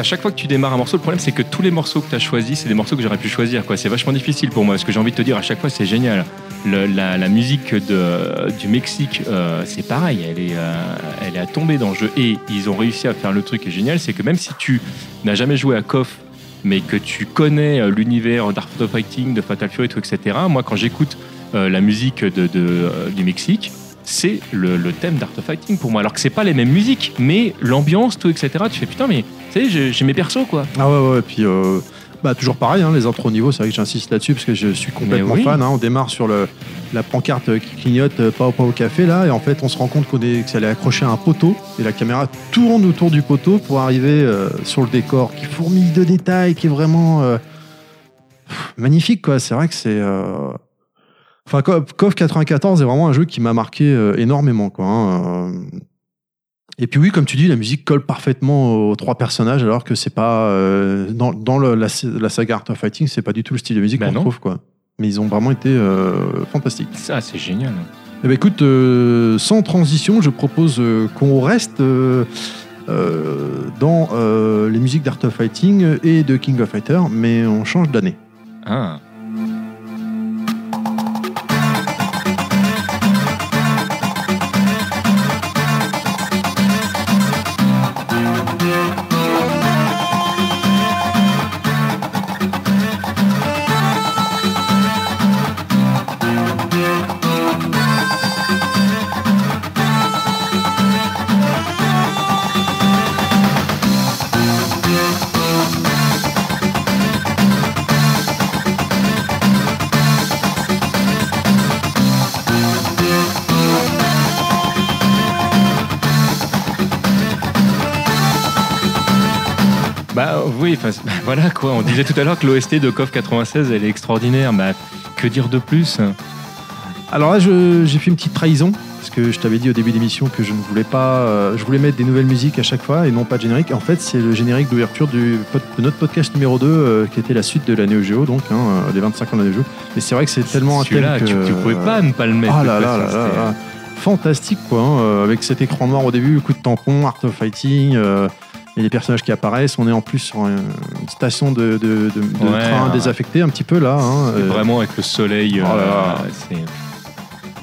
Chaque fois que tu démarres un morceau, le problème c'est que tous les morceaux que tu as choisis, c'est des morceaux que j'aurais pu choisir. C'est vachement difficile pour moi. Ce que j'ai envie de te dire à chaque fois, c'est génial. La, musique du Mexique, euh, c'est pareil. Elle est, euh, elle est à tomber dans le jeu. Et ils ont réussi à faire le truc qui est génial c'est que même si tu n'as jamais joué à KOF, mais que tu connais euh, l'univers d'Art of Fighting, de Fatal Fury, etc., moi quand j'écoute la musique du Mexique, c'est le, le thème d'Art of Fighting pour moi. Alors que c'est pas les mêmes musiques, mais l'ambiance, tout, etc. Tu fais putain, mais tu sais, j'ai- mes persos quoi. Ah ouais, ouais, et puis euh, bah, toujours pareil, hein, les intros niveau, c'est vrai que j'insiste là-dessus parce que je suis complètement oui. fan. hein. On démarre sur le, la pancarte qui clignote euh, pas au pas au café là, et en fait, on se rend compte qu'on est, que ça allait accrocher à un poteau, et la caméra tourne autour du poteau pour arriver euh, sur le décor qui fourmille de détails, qui est vraiment euh, magnifique quoi. C'est vrai que c'est. Enfin, KOF KOF 94 est vraiment un jeu qui m'a marqué énormément quoi. hein. Et puis oui, comme tu dis, la musique colle parfaitement aux trois personnages, alors que c'est pas euh, dans, dans le- la, la saga Art of Fighting, c'est pas du tout le style de musique Bah qu'on trouve quoi. Mais ils ont vraiment été euh, fantastiques. Ça, c'est génial. Eh ben écoute, euh, sans transition, je propose qu'on reste dans les musiques d'Art of Fighting et de King of Fighter, mais on change d'année. Ah. Oui, enfin, c'est- bah, voilà quoi. On disait tout à l'heure que l'OST de KOF 96, elle est extraordinaire. Bah, que dire de plus? Alors là, j'ai fait une petite trahison, parce que je t'avais dit au début d'émission que je ne voulais pas. euh, je voulais mettre des nouvelles musiques à chaque fois et non pas de générique. En fait, c'est le générique d'ouverture de notre podcast numéro 2, euh, qui était la suite de la Neo Geo, donc hein, euh, des 25 ans de la Neo Geo. Mais c'est vrai que c'est tellement un thème Celui-là, que. tu, tu pouvais pas ne pas le mettre. Ah là là façon, là. Fantastique quoi, hein, avec cet écran noir au début, le coup de tampon, Art of Fighting, et les personnages qui apparaissent. On est en plus sur une station de, de, de- de Ouais, train ouais. désaffecté un petit peu là. hein, euh, Vraiment avec le soleil. Oh là là. euh, c'est-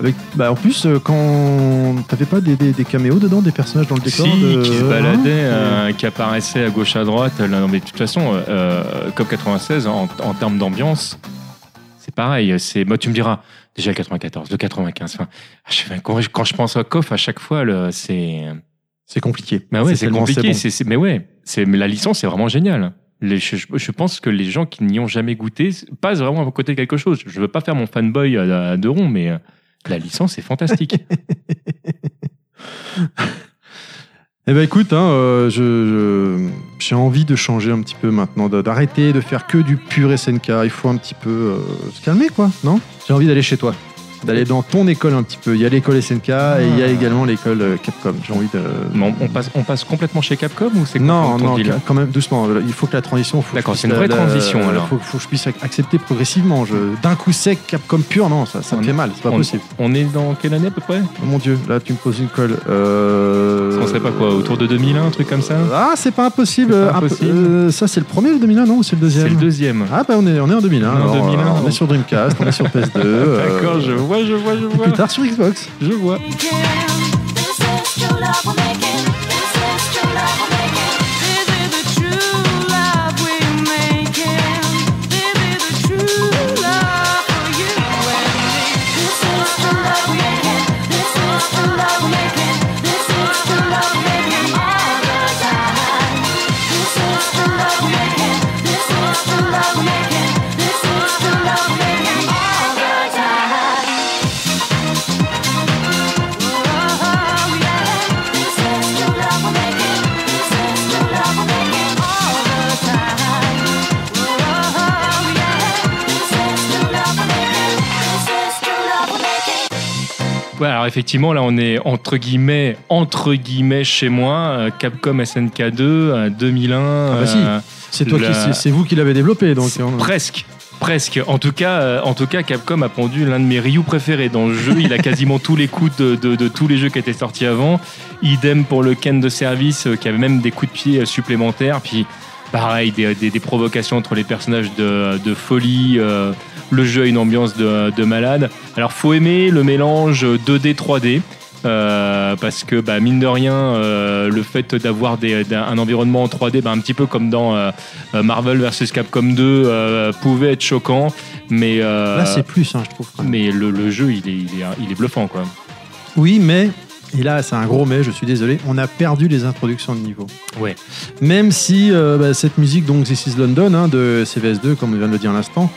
avec- bah, en plus, euh, quand t'avais pas des, des, des caméos dedans, des personnages dans le décor Si, de- qui se hein, baladaient, euh, euh, qui apparaissaient à gauche à droite. Là, non, mais de toute façon, COP 96, en, en termes d'ambiance, c'est pareil. C'est, moi, tu me diras, déjà le 94, le 95. Enfin, fais- quand, je, pense à COF, à chaque fois, c'est. C'est compliqué. Mais ouais, c'est compliqué. bon. c'est c'est- mais ouais, c'est, mais la licence, c'est vraiment génial. Les- je, pense que les gens qui n'y ont jamais goûté passent vraiment à côté de quelque chose. Je veux pas faire mon fanboy à, à deux ronds, mais euh, la licence est fantastique. Eh ben écoute, hein, euh, je- j'ai envie de changer un petit peu maintenant, d'arrêter de faire que du pur SNK. Il faut un petit peu euh, se calmer, quoi, non? J'ai envie d'aller chez toi. D'aller dans ton école un petit peu. Il y a l'école SNK et il y a également l'école euh, Capcom. J'ai envie de. Non, on, passe, on passe complètement chez Capcom ou c'est quoi Non, non, deal quand même doucement. Il faut que la transition. D'accord, c'est une vraie la- la- transition, alors. Faut, faut que je puisse accepter progressivement. Je... D'un coup sec, Capcom pur, non, ça, ça me fait mal. C'est pas on, possible. on est dans quelle année à peu près? Oh mon dieu, là tu me poses une colle. Euh... On serait pas quoi Autour de 2001, un truc comme ça? Ah, c'est pas impossible. Pas impossible. euh, ça, c'est le premier le 2001, non Ou c'est le deuxième? C'est le deuxième. Ah, bah on est, on est en 2001. On est en alors, 2001, euh, on est sur Dreamcast, on est sur PS2. euh, D'accord, je vois, je vois, je vois. Plus tard sur Xbox. Je vois. Ouais, alors effectivement, là, on est entre guillemets, entre guillemets chez moi, euh, Capcom SNK2, euh, 2001. bah si. euh, C'est toi La- qui, c'est- vous qui l'avez développé, donc. on- Presque. Presque. En tout cas, en tout cas, Capcom a pondu l'un de mes Ryu préférés dans le jeu. Il a quasiment tous les coups de, de- de tous les jeux qui étaient sortis avant. Idem pour le Ken de service, qui avait même des coups de pied supplémentaires. Puis, pareil, des, des- des provocations entre les personnages de, de folie. euh, le jeu a une ambiance de, de malade. Alors, faut aimer le mélange 2D 3D. euh, parce que bah, mine de rien, euh, le fait d'avoir un environnement en 3D, bah, un petit peu comme dans euh, Marvel vs Capcom 2, euh, pouvait être choquant, mais Là, c'est plus, hein, je trouve. mais le, le jeu il est, il est, il est bluffant quoi. Oui, mais. Et là, c'est un gros mais, je suis désolé, on a perdu les introductions de niveau. Ouais. Même si euh, bah, cette musique, donc This is London, hein, de CVS2, comme on vient de le dire à l'instant,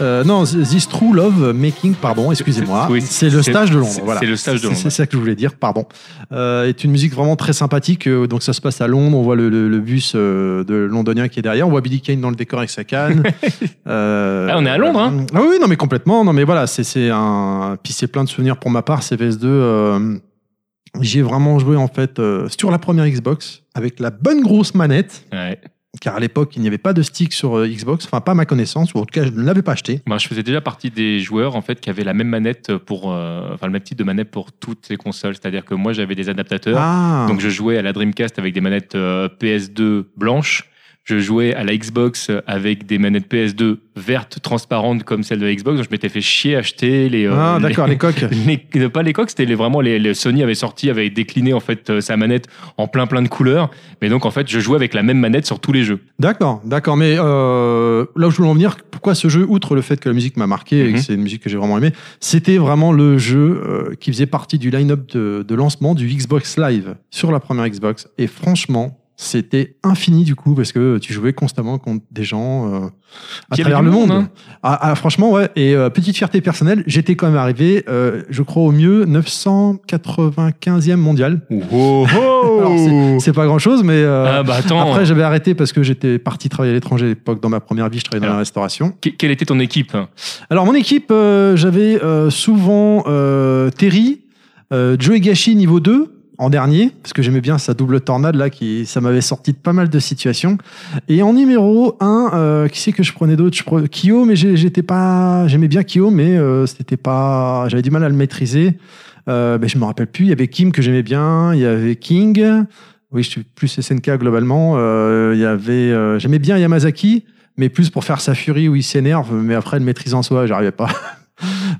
euh, non, This True Love Making, pardon, excusez-moi, Oui, c'est le stage de Londres. c'est- voilà. c'est le stage de Londres, C'est ça que je voulais dire, pardon. Euh, est une musique vraiment très sympathique. euh, donc ça se passe à Londres, on voit le, le- le bus euh, de londonien qui est derrière, on voit Billy Kane dans le décor avec sa canne. Euh, Ah, on est à Londres, hein. Ah oui, non mais complètement. Non mais voilà, c'est c'est un. Puis c'est plein de souvenirs pour ma part. CVS2. Euh... J'y ai vraiment joué en fait euh, sur la première Xbox avec la bonne grosse manette, Ouais. Car à l'époque il n'y avait pas de stick sur euh, Xbox, enfin pas à ma connaissance, ou en tout cas je ne l'avais pas acheté. Moi, je faisais déjà partie des joueurs en fait qui avaient la même manette pour, euh, enfin le même type de manette pour toutes les consoles. C'est-à-dire que moi j'avais des adaptateurs, Ah, donc je jouais à la Dreamcast avec des manettes euh, PS2 blanches. Je jouais à la Xbox avec des manettes PS2 vertes, transparentes comme celle de la Xbox. Donc je m'étais fait chier acheter les. euh, ah d'accord, les coques. les- pas les coques, c'était les- vraiment les, les- Sony avait sorti, avait décliné en fait euh, sa manette en plein plein de couleurs. Mais donc en fait, je jouais avec la même manette sur tous les jeux. D'accord, d'accord. Mais euh, là où je voulais en venir, pourquoi ce jeu, outre le fait que la musique m'a marqué et que Mhm. c'est une musique que j'ai vraiment aimée, c'était vraiment le jeu euh, qui faisait partie du line-up de, de lancement du Xbox Live sur la première Xbox. Et franchement, c'était infini du coup parce que tu jouais constamment contre des gens euh, à travers le monde. monde, hein. Ah, ah, franchement, ouais. Et euh, petite fierté personnelle, j'étais quand même arrivé, euh, je crois au mieux 995e mondial. Alors, C'est pas grand chose, mais euh, ah bah attends, après, j'avais arrêté parce que j'étais parti travailler à l'étranger à l'époque. Dans ma première vie, je travaillais dans la restauration. que- quelle était ton équipe? Alors, mon équipe, euh, j'avais euh, souvent euh, Terry, euh, Joe Higashi niveau 2 en dernier, parce que j'aimais bien sa double tornade là, qui ça m'avait sorti de pas mal de situations. Et en numéro 1, qui c'est que je prenais d'autre? Je prenais Kyo, mais j'étais pas, j'aimais bien Kyo, mais euh, c'était pas, j'avais du mal à le maîtriser. Euh, ben, je me rappelle plus. Il y avait Kim que j'aimais bien, il y avait King. Oui, je suis plus SNK globalement. Euh, il y avait, euh, j'aimais bien Yamazaki, mais plus pour faire sa furie où il s'énerve, mais après le maîtrise en soi, j'arrivais pas.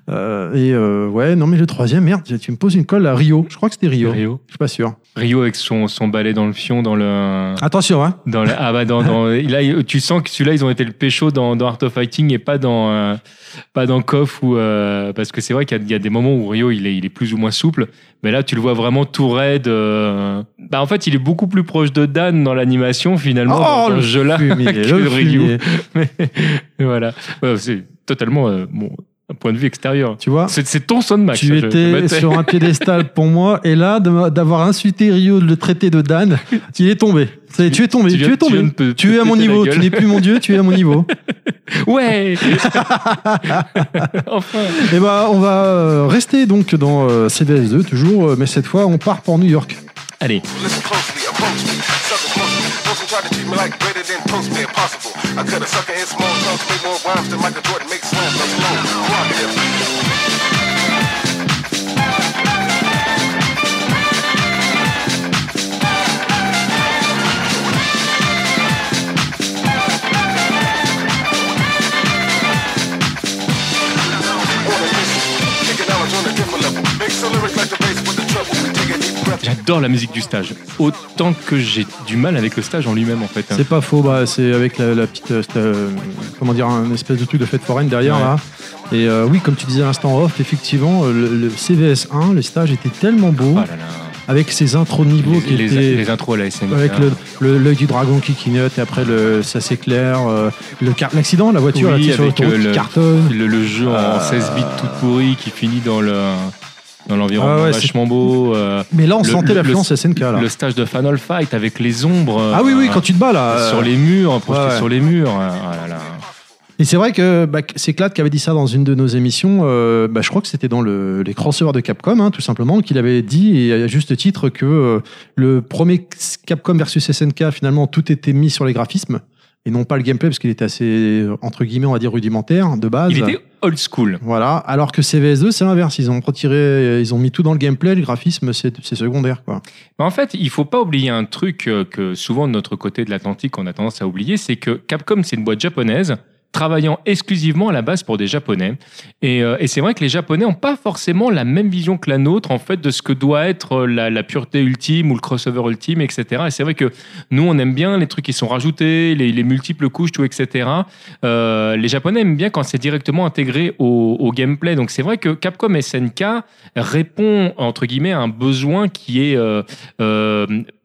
Euh, et euh, ouais, non mais le troisième, merde, tu me poses une colle à Rio. Je crois que c'était Rio. Rio. Je suis pas sûr. Rio avec son, son balai dans le fion, dans le. Attention, hein. Dans le- ah bah dans, dans- là, tu sens que celui-là, ils ont été le pécho dans, dans Art of Fighting et pas dans, euh, pas dans KOF. Ou, euh, parce que c'est vrai qu'il y, a- il y a des moments où Rio, il est, il est plus ou moins souple. Mais là, tu le vois vraiment tout raide. euh. Bah, en fait, il est beaucoup plus proche de Dan dans l'animation, finalement, dans, dans ce jeu-là. que le fumier. Mais voilà. Ouais, c'est totalement euh, bon, un point de vue extérieur. Tu vois C'est c'est ton son de Max. tu ça, étais je- sur un piédestal pour moi, et là, de- d'avoir insulté Rio, de le traiter de Dan, tu es tombé. C'est- Tu es tombé, Tu es tombé. tu te- es à mon niveau, tu n'es plus mon dieu, tu es à mon niveau. Ouais Enfin Et bah, on va euh, rester donc dans euh, CVS2 toujours, euh, mais cette fois, on part pour New York. Allez, Try to treat me like greater than toast me impossible. I cut a sucker in small chunks, make more rhymes than Michael Jordan makes slams. Let's go. Rock it. Lyrics like the bass with the treble. J'adore la musique du stage. Autant que j'ai du mal avec le stage en lui-même, en fait. hein. C'est pas faux, bah, c'est avec la, la petite, euh, euh, comment dire, un espèce de truc de fête foraine derrière Ouais. là. Et euh, oui, comme tu disais à l'instant off, effectivement, le, le CVS1, le stage était tellement beau, Oh là là. avec ses intros de niveau qui Les, les- étaient. les intros à la SNK. Avec le- le- l'œil du dragon qui clignote et après le, ça s'éclaire. euh, le L'accident, la voiture Oui, là, sur avec, l'autoroute euh, qui le- cartonne. le, le jeu en Euh, 16 bits tout pourri qui finit dans le dans l'environnement Ah ouais, vachement beau. euh, Mais là, on le- sentait l'influence SNK là. le stage de Final Fight avec les ombres. Ah oui, oui, euh, quand tu te bats là. euh, sur les murs, projetés ouais. sur les murs. Oh là là. Et c'est vrai que bah, c'est Clad qui avait dit ça dans une de nos émissions. euh, bah, je crois que c'était dans le- les crossovers de Capcom, hein, tout simplement, qu'il avait dit, et à juste titre, que euh, le premier Capcom versus SNK, finalement, tout était mis sur les graphismes et non pas le gameplay, parce qu'il était assez, euh, entre guillemets, on va dire rudimentaire de base. Il était old school. Voilà. Alors que CVS2, c'est l'inverse. Ils ont retiré, ils ont mis tout dans le gameplay, le graphisme, c'est secondaire, quoi. Mais en fait, il faut pas oublier un truc euh, que souvent de notre côté de l'Atlantique on a tendance à oublier, c'est que Capcom c'est une boîte japonaise travaillant exclusivement à la base pour des Japonais. Et, euh, c'est vrai que les Japonais n'ont pas forcément la même vision que la nôtre en fait de ce que doit être euh, la, pureté ultime ou le crossover ultime, etc. Et c'est vrai que nous on aime bien les trucs qui sont rajoutés, les, les multiples couches, tout, etc. Euh, les Japonais aiment bien quand c'est directement intégré au, gameplay. Donc c'est vrai que Capcom SNK répond entre guillemets à un besoin qui est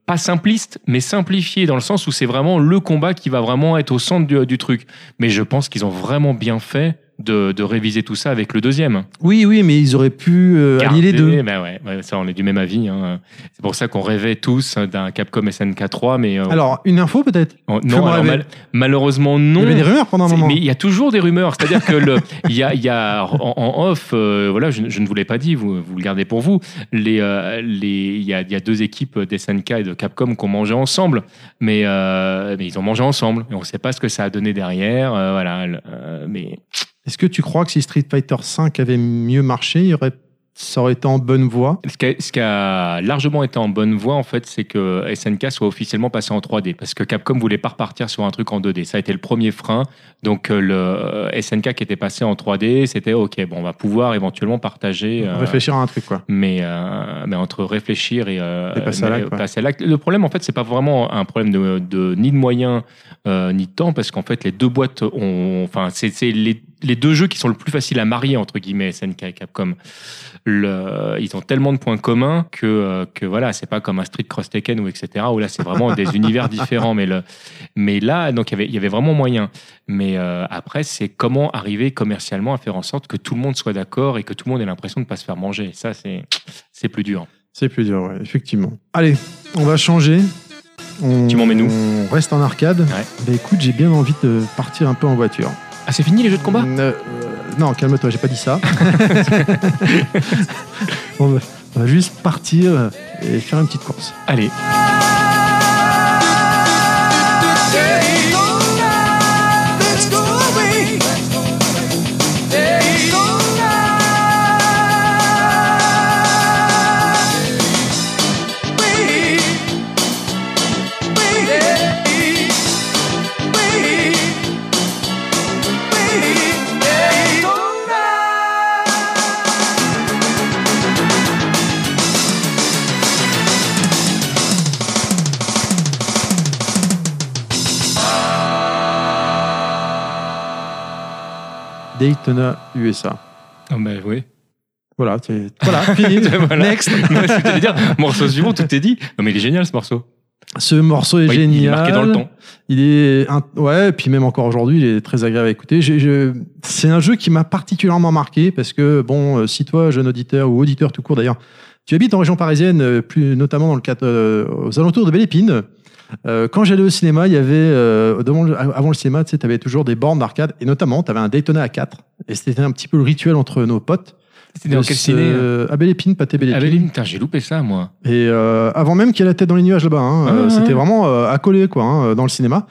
pas simpliste, mais simplifié dans le sens où c'est vraiment le combat qui va vraiment être au centre du, truc. Mais je pense qu'ils ont vraiment bien fait de, de réviser tout ça avec le deuxième. Oui, oui, mais ils auraient pu euh, allier les deux. ben ouais, ouais, ça on est du même avis. hein. C'est pour ça qu'on rêvait tous d'un Capcom SNK 3, mais euh, Alors, une info peut-être? Oh, non, alors, rêver. mal- malheureusement non. Il y avait des rumeurs pendant un moment. Mais il y a toujours des rumeurs. C'est-à-dire que le, il y a, il y a en, en off, euh, voilà, je, je ne vous l'ai pas dit, vous, vous le gardez pour vous. Les, euh, les, il y a, il y a deux équipes d'SNK et de Capcom qui ont mangé ensemble, mais, mais ils ont mangé ensemble et on ne sait pas ce que ça a donné derrière. voilà, mais Est-ce que tu crois que si Street Fighter V avait mieux marché, il y aurait, ça aurait été en bonne voie? Ce qui, a, ce qui a largement été en bonne voie, en fait, c'est que SNK soit officiellement passé en 3D parce que Capcom voulait pas repartir sur un truc en 2D. Ça a été le premier frein. Donc euh, le euh, SNK qui était passé en 3D, c'était ok, bon, on va pouvoir éventuellement partager. euh, Réfléchir à un truc, quoi. mais, euh, mais entre réfléchir et, euh, Et passer à mais- l'acte, quoi. passer à l'acte. Le problème, en fait, c'est pas vraiment un problème de, de- ni de moyens ni de temps, parce qu'en fait, les deux boîtes ont, enfin, c'est les, les deux jeux qui sont le plus faciles à marier entre guillemets, SNK et Capcom. Le, ils ont tellement de points communs que, euh, que voilà, c'est pas comme un Street Cross Tekken ou etc. Où là, c'est vraiment des univers différents. Mais le, mais là, donc il y avait, il y avait vraiment moyen. Mais euh, après, c'est comment arriver commercialement à faire en sorte que tout le monde soit d'accord et que tout le monde ait l'impression de pas se faire manger. Ça, c'est, c'est plus dur. C'est plus dur, ouais, effectivement. Allez, on va changer. On, Tu m'emmènes où On reste en arcade. Ouais. Bah écoute, j'ai bien envie de partir un peu en voiture. Ah, c'est fini les jeux de combat Euh, euh, non, calme-toi, j'ai pas dit ça. on, va, on va juste partir et faire une petite course. Allez. Daytona, USA. Oh, bah oui. Voilà, voilà fini. Voilà. Next. C'est ce que dire. Morceau suivant, tout est dit. Non, mais il est génial ce morceau. Ce morceau est Ouais, génial. Il est marqué dans le temps. Il est un- ouais, et puis même encore aujourd'hui, il est très agréable à écouter. Je- C'est un jeu qui m'a particulièrement marqué parce que bon, euh, si toi, jeune auditeur ou auditeur tout court d'ailleurs, tu habites en région parisienne, euh, plus notamment dans le cadre euh, aux alentours de Belle-Épine. Euh, quand j'allais au cinéma, il y avait euh, avant le cinéma, tu sais, avais toujours des bornes d'arcade et notamment tu avais un Daytona A4 et c'était un petit peu le rituel entre nos potes. C'était dans quel ciné euh, À Belle-Épine, pâté Ah, Belle-Épine. Belle-Épine, putain, j'ai loupé ça, moi. Et euh, avant même qu'il y ait la tête dans les nuages là-bas, hein, Ah, euh, c'était vraiment euh, accolé quoi, hein, dans le cinéma.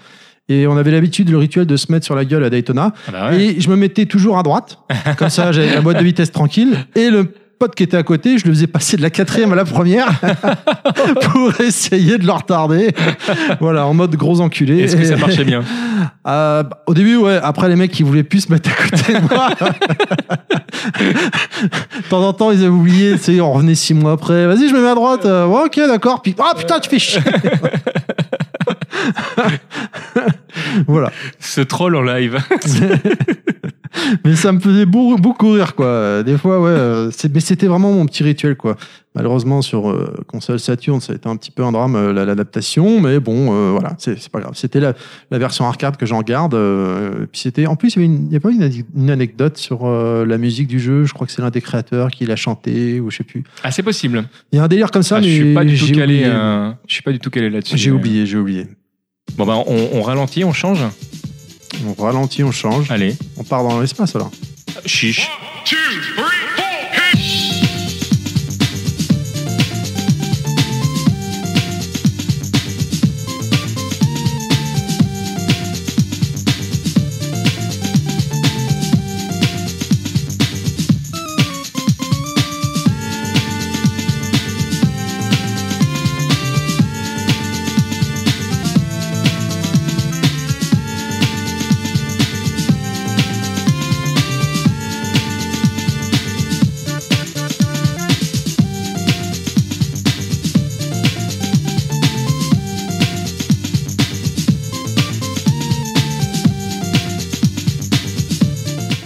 Et on avait l'habitude, le rituel de se mettre sur la gueule à Daytona. Ah bah ouais. Et je me mettais toujours à droite, comme ça j'avais la boîte de vitesse tranquille. Et le pote qui était à côté, je le faisais passer de la quatrième à la première pour essayer de le retarder. Voilà, en mode gros enculé. Est-ce que ça marchait bien Euh, bah, Au début, ouais. Après, les mecs qui voulaient plus se mettre à côté de moi. de temps en temps, ils avaient oublié. Tu sais, on revenait six mois après. Vas-y, je me mets à droite. Euh, ouais, ok, d'accord. Puis, ah putain, tu fais chier. voilà. Ce troll en live. Mais ça me faisait beaucoup, beaucoup rire, quoi. Des fois, ouais. euh, mais c'était vraiment mon petit rituel, quoi. Malheureusement, sur euh, console Saturn, ça a été un petit peu un drame, euh, la- l'adaptation. Mais bon, euh, voilà, c'est pas grave. C'était la, la version arcade que j'en garde. puis c'était, en plus, il y avait une, il y a pas une, une anecdote sur la musique du jeu. Je crois que c'est l'un des créateurs qui l'a chanté, ou je sais plus. Ah, c'est possible. Il y a un délire comme ça, Ah, mais je suis pas du tout calé. Je suis pas du tout calé là-dessus. J'ai oublié, j'ai oublié. Bon bah on, on ralentit, on change. On ralentit, on change. Allez. On part dans l'espace, alors. Chiche.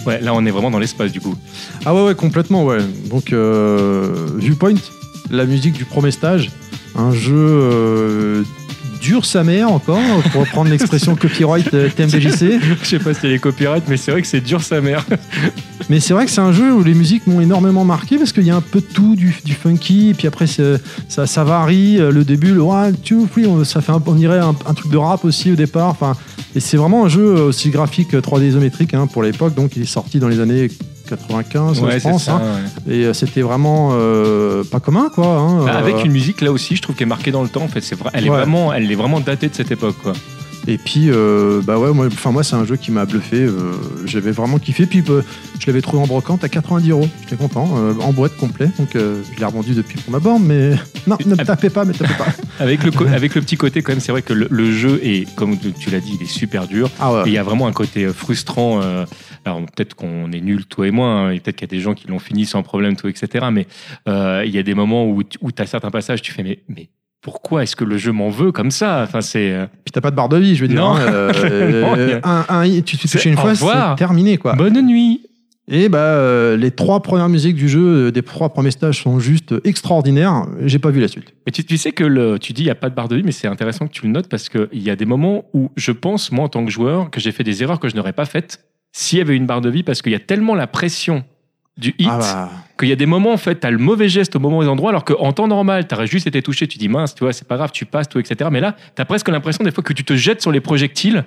Ouais, là on est vraiment dans l'espace du coup. Ah ouais, ouais, complètement, ouais. Donc, euh, Viewpoint, la musique du premier stage, un jeu euh, dur sa mère encore, pour reprendre l'expression copyright euh, TMDJC. Je sais pas si c'est les copyrights, mais c'est vrai que c'est dur sa mère. Mais c'est vrai que c'est un jeu où les musiques m'ont énormément marqué parce qu'il y a un peu de tout, du, du funky, et puis après ça, ça varie. euh, Le début, le one, two, three, on- ça fait un, on dirait un, un truc de rap aussi au départ. Enfin, et c'est vraiment un jeu aussi graphique euh, 3D isométrique hein, pour l'époque, donc il est sorti dans les années 95, Ouais, je c'est pense. ça. hein. ouais. Et euh, c'était vraiment euh, pas commun, quoi. hein, Bah, euh, avec une musique là aussi, je trouve qu'elle est marquée dans le temps. En fait, c'est. Elle est vraiment, elle est vraiment datée de cette époque quoi. Et puis, euh, bah ouais, moi, enfin moi, c'est un jeu qui m'a bluffé. euh, J'avais vraiment kiffé. Puis, euh, je l'avais trouvé en brocante à 90 euros. J'étais content, euh, en boîte complet. Donc, euh, je l'ai revendu depuis pour ma borne. Mais non, ne me tapez pas, me tapez pas. Avec le, avec le petit côté quand même, c'est vrai que le, le jeu est, comme tu l'as dit, il est super dur. Ah ouais. Et il y a vraiment un côté euh, frustrant. euh, alors peut-être qu'on est nul, toi et moi, hein, et peut-être qu'il y a des gens qui l'ont fini sans problème, tout, etc. Mais euh, il y a des moments où, tu as certains passages, tu fais mais, mais pourquoi est-ce que le jeu m'en veut comme ça? Enfin, c'est euh, Puis t'as pas de barre de vie, je veux dire. Non. hein, euh, Non, y un, un- tu te touches une fois, c'est terminé, quoi. bonne nuit. Et bah, euh, les trois premières musiques du jeu, euh, des trois premiers stages sont juste extraordinaires. J'ai pas vu la suite. Mais tu, tu sais que le, tu dis il n'y a pas de barre de vie, mais c'est intéressant que tu le notes parce qu'il y a des moments où je pense, moi en tant que joueur, que j'ai fait des erreurs que je n'aurais pas faites s'il y avait une barre de vie parce qu'il y a tellement la pression du hit Ah bah. qu'il y a des moments en fait, tu as le mauvais geste au moment des endroits alors qu'en temps normal, tu aurais juste été touché, tu dis mince, tu vois, c'est pas grave, tu passes, tout, etc. Mais là, tu as presque l'impression des fois que tu te jettes sur les projectiles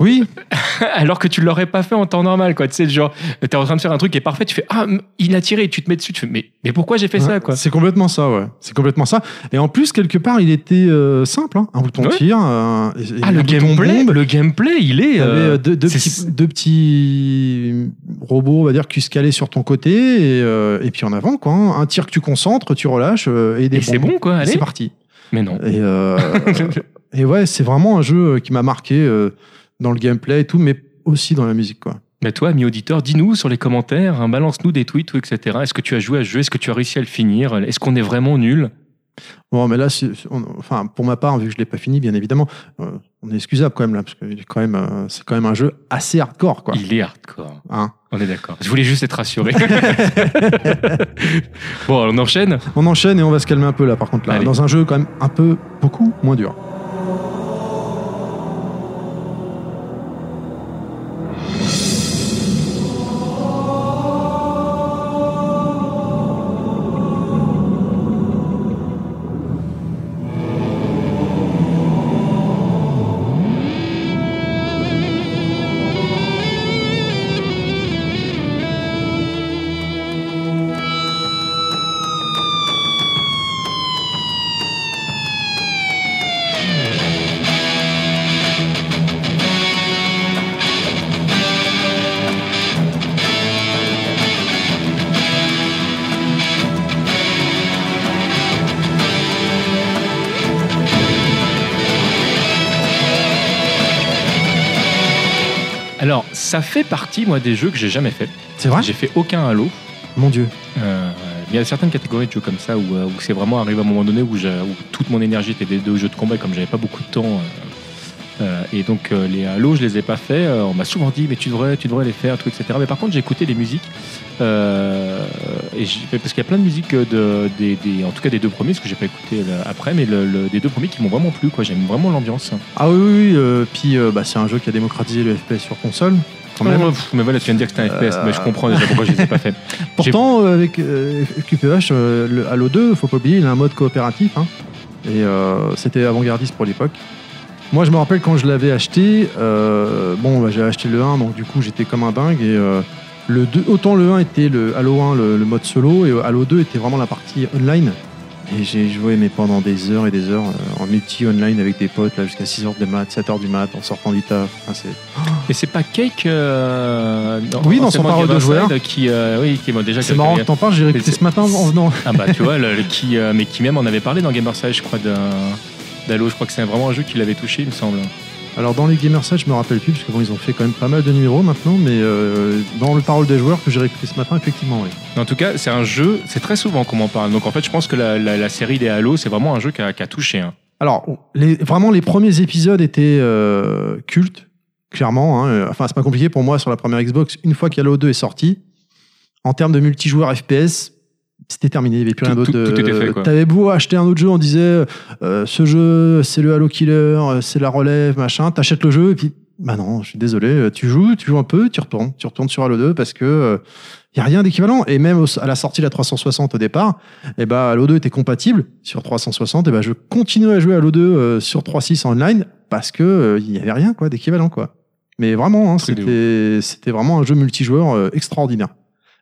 Oui, alors que tu l'aurais pas fait en temps normal, quoi. Tu sais, genre, tu es en train de faire un truc qui est parfait, tu fais ah, il a tiré, tu te mets dessus, tu fais mais, mais pourquoi j'ai fait ça, quoi? C'est complètement ça, ouais. C'est complètement ça. Et en plus, quelque part, il était euh, simple. hein. Un bouton Ouais. tir. et- Ah, le gameplay, bombe. le gameplay, il est. Euh, euh, deux, petits, deux petits robots, on va dire, qui se calaient sur ton côté et, euh, et puis en avant, quoi. hein. Un tir que tu concentres, tu relâches et des Et c'est bon, quoi, allez. C'est parti. Mais non. Et, et ouais, c'est vraiment un jeu qui m'a marqué dans le gameplay et tout, mais aussi dans la musique, quoi. Mais toi, ami auditeur, dis-nous sur les commentaires, hein, balance-nous des tweets, ou etc. Est-ce que tu as joué à ce jeu? Est-ce que tu as réussi à le finir? Est-ce qu'on est vraiment nul? Bon, mais là, on- enfin, pour ma part, vu que je l'ai pas fini, bien évidemment, euh, on est excusable quand même là, parce que quand même, euh, c'est quand même un jeu assez hardcore, quoi. Il est hardcore. Hein? On est d'accord. Je voulais juste être rassuré. bon, alors on enchaîne? On enchaîne et on va se calmer un peu là, par contre, là, Allez. dans un jeu quand même un peu, beaucoup moins dur. Ça fait partie, moi, des jeux que j'ai jamais fait. C'est vrai J'ai fait aucun Halo. Mon Dieu. Euh, il y a certaines catégories de jeux comme ça où, euh, où c'est vraiment arrivé à un moment donné où, toute mon énergie était dédiée aux jeux de combat et comme j'avais pas beaucoup de temps. euh, et donc euh, les Halo, je les ai pas fait. Euh, on m'a souvent dit mais tu devrais, tu devrais les faire, tout, etc. Mais par contre j'ai écouté des musiques et parce qu'il y a plein de musiques de, des, des- en tout cas des deux premiers, parce que j'ai pas écouté après, mais le, le- des deux premiers qui m'ont vraiment plu. Quoi, j'aime vraiment l'ambiance. Ah oui, oui, oui. puis bah, c'est un jeu qui a démocratisé le FPS sur console. Quand même. Ouais, pff, mais voilà, tu viens de dire que c'était un FPS, Euh, mais je comprends déjà pourquoi je les ai pas fait. Pourtant, euh, avec euh, QPH, euh, le Halo 2, faut pas oublier, il a un mode coopératif. hein. et euh, c'était avant-gardiste pour l'époque. Moi, je me rappelle quand je l'avais acheté, euh, bon, bah, j'ai acheté le 1, donc du coup, j'étais comme un dingue. Et euh, le 2, autant le 1 était le Halo 1, le, le mode solo, et euh, Halo 2 était vraiment la partie online. Et j'ai joué mais pendant des heures et des heures euh, en multi online avec des potes là jusqu'à 6h de mat, 7h du mat en sortant du taf. Enfin, c'est Et c'est pas Cake euh, Oui, dans son parole de joueur. qui, euh, oui, qui bon, déjà c'est marrant que t'en parles, j'ai réécouté c'est- ce matin en venant. Ah bah tu vois, le- le- qui, euh, mais qui même en avait parlé dans Gamerside, je crois, d'Halo. Je crois que c'est vraiment un jeu qui l'avait touché, il me semble. Alors dans les Gamerside, je me rappelle plus parce que bon, ils ont fait quand même pas mal de numéros maintenant, mais euh, dans le parole des joueurs que j'ai réécouté ce matin, effectivement, oui. En tout cas, c'est un jeu, c'est très souvent qu'on m'en parle. Donc en fait, je pense que la, la- la série des Halo, c'est vraiment un jeu qui a, qui a touché. hein. Alors les, vraiment les premiers épisodes étaient euh, cultes, clairement. hein. Enfin c'est pas compliqué pour moi sur la première Xbox. Une fois qu'Halo 2 est sorti, en termes de multijoueur FPS, c'était terminé. Il n'y avait plus rien d'autre. tout- tout était fait. T'avais beau acheter un autre jeu, on disait euh, ce jeu c'est le Halo Killer, euh, c'est la relève, machin. T'achètes le jeu et puis bah non, je suis désolé. euh, Tu joues, tu joues un peu, tu retournes, tu retournes sur Halo 2 parce que il y a rien d'équivalent. Et même à la sortie de la 360 au départ, et bah Halo 2 était compatible sur 360. Et bah je continuais à jouer à Halo 2 euh, sur 3.6 en online parce que euh, il y avait rien quoi d'équivalent quoi. Mais vraiment, hein, c'était c'était vraiment un jeu multijoueur euh, extraordinaire,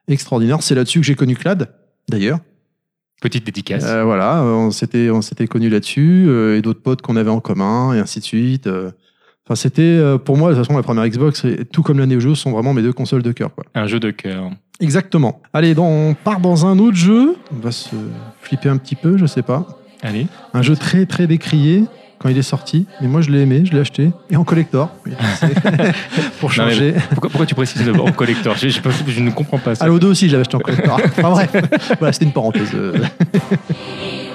extraordinaire. C'est là-dessus que j'ai connu Clad d'ailleurs. Petite dédicace. Euh, voilà, euh, on s'était on s'était connus là-dessus euh, et d'autres potes qu'on avait en commun et ainsi de suite. euh. Enfin, c'était pour moi de toute façon la première Xbox, et tout comme la Neo Geo, sont vraiment mes deux consoles de cœur quoi. Un jeu de cœur. Exactement. Allez, donc, on part dans un autre jeu. On va se flipper un petit peu, je sais pas. Allez. Un jeu très très décrié quand il est sorti, mais moi je l'ai aimé, je l'ai acheté et en collector. Oui, pour Non, changer. Pourquoi, pourquoi tu précises le en collector? Je, je- je ne comprends pas ça. Halo 2 aussi, je l'avais acheté en collector. Enfin bref, voilà, c'était une parenthèse.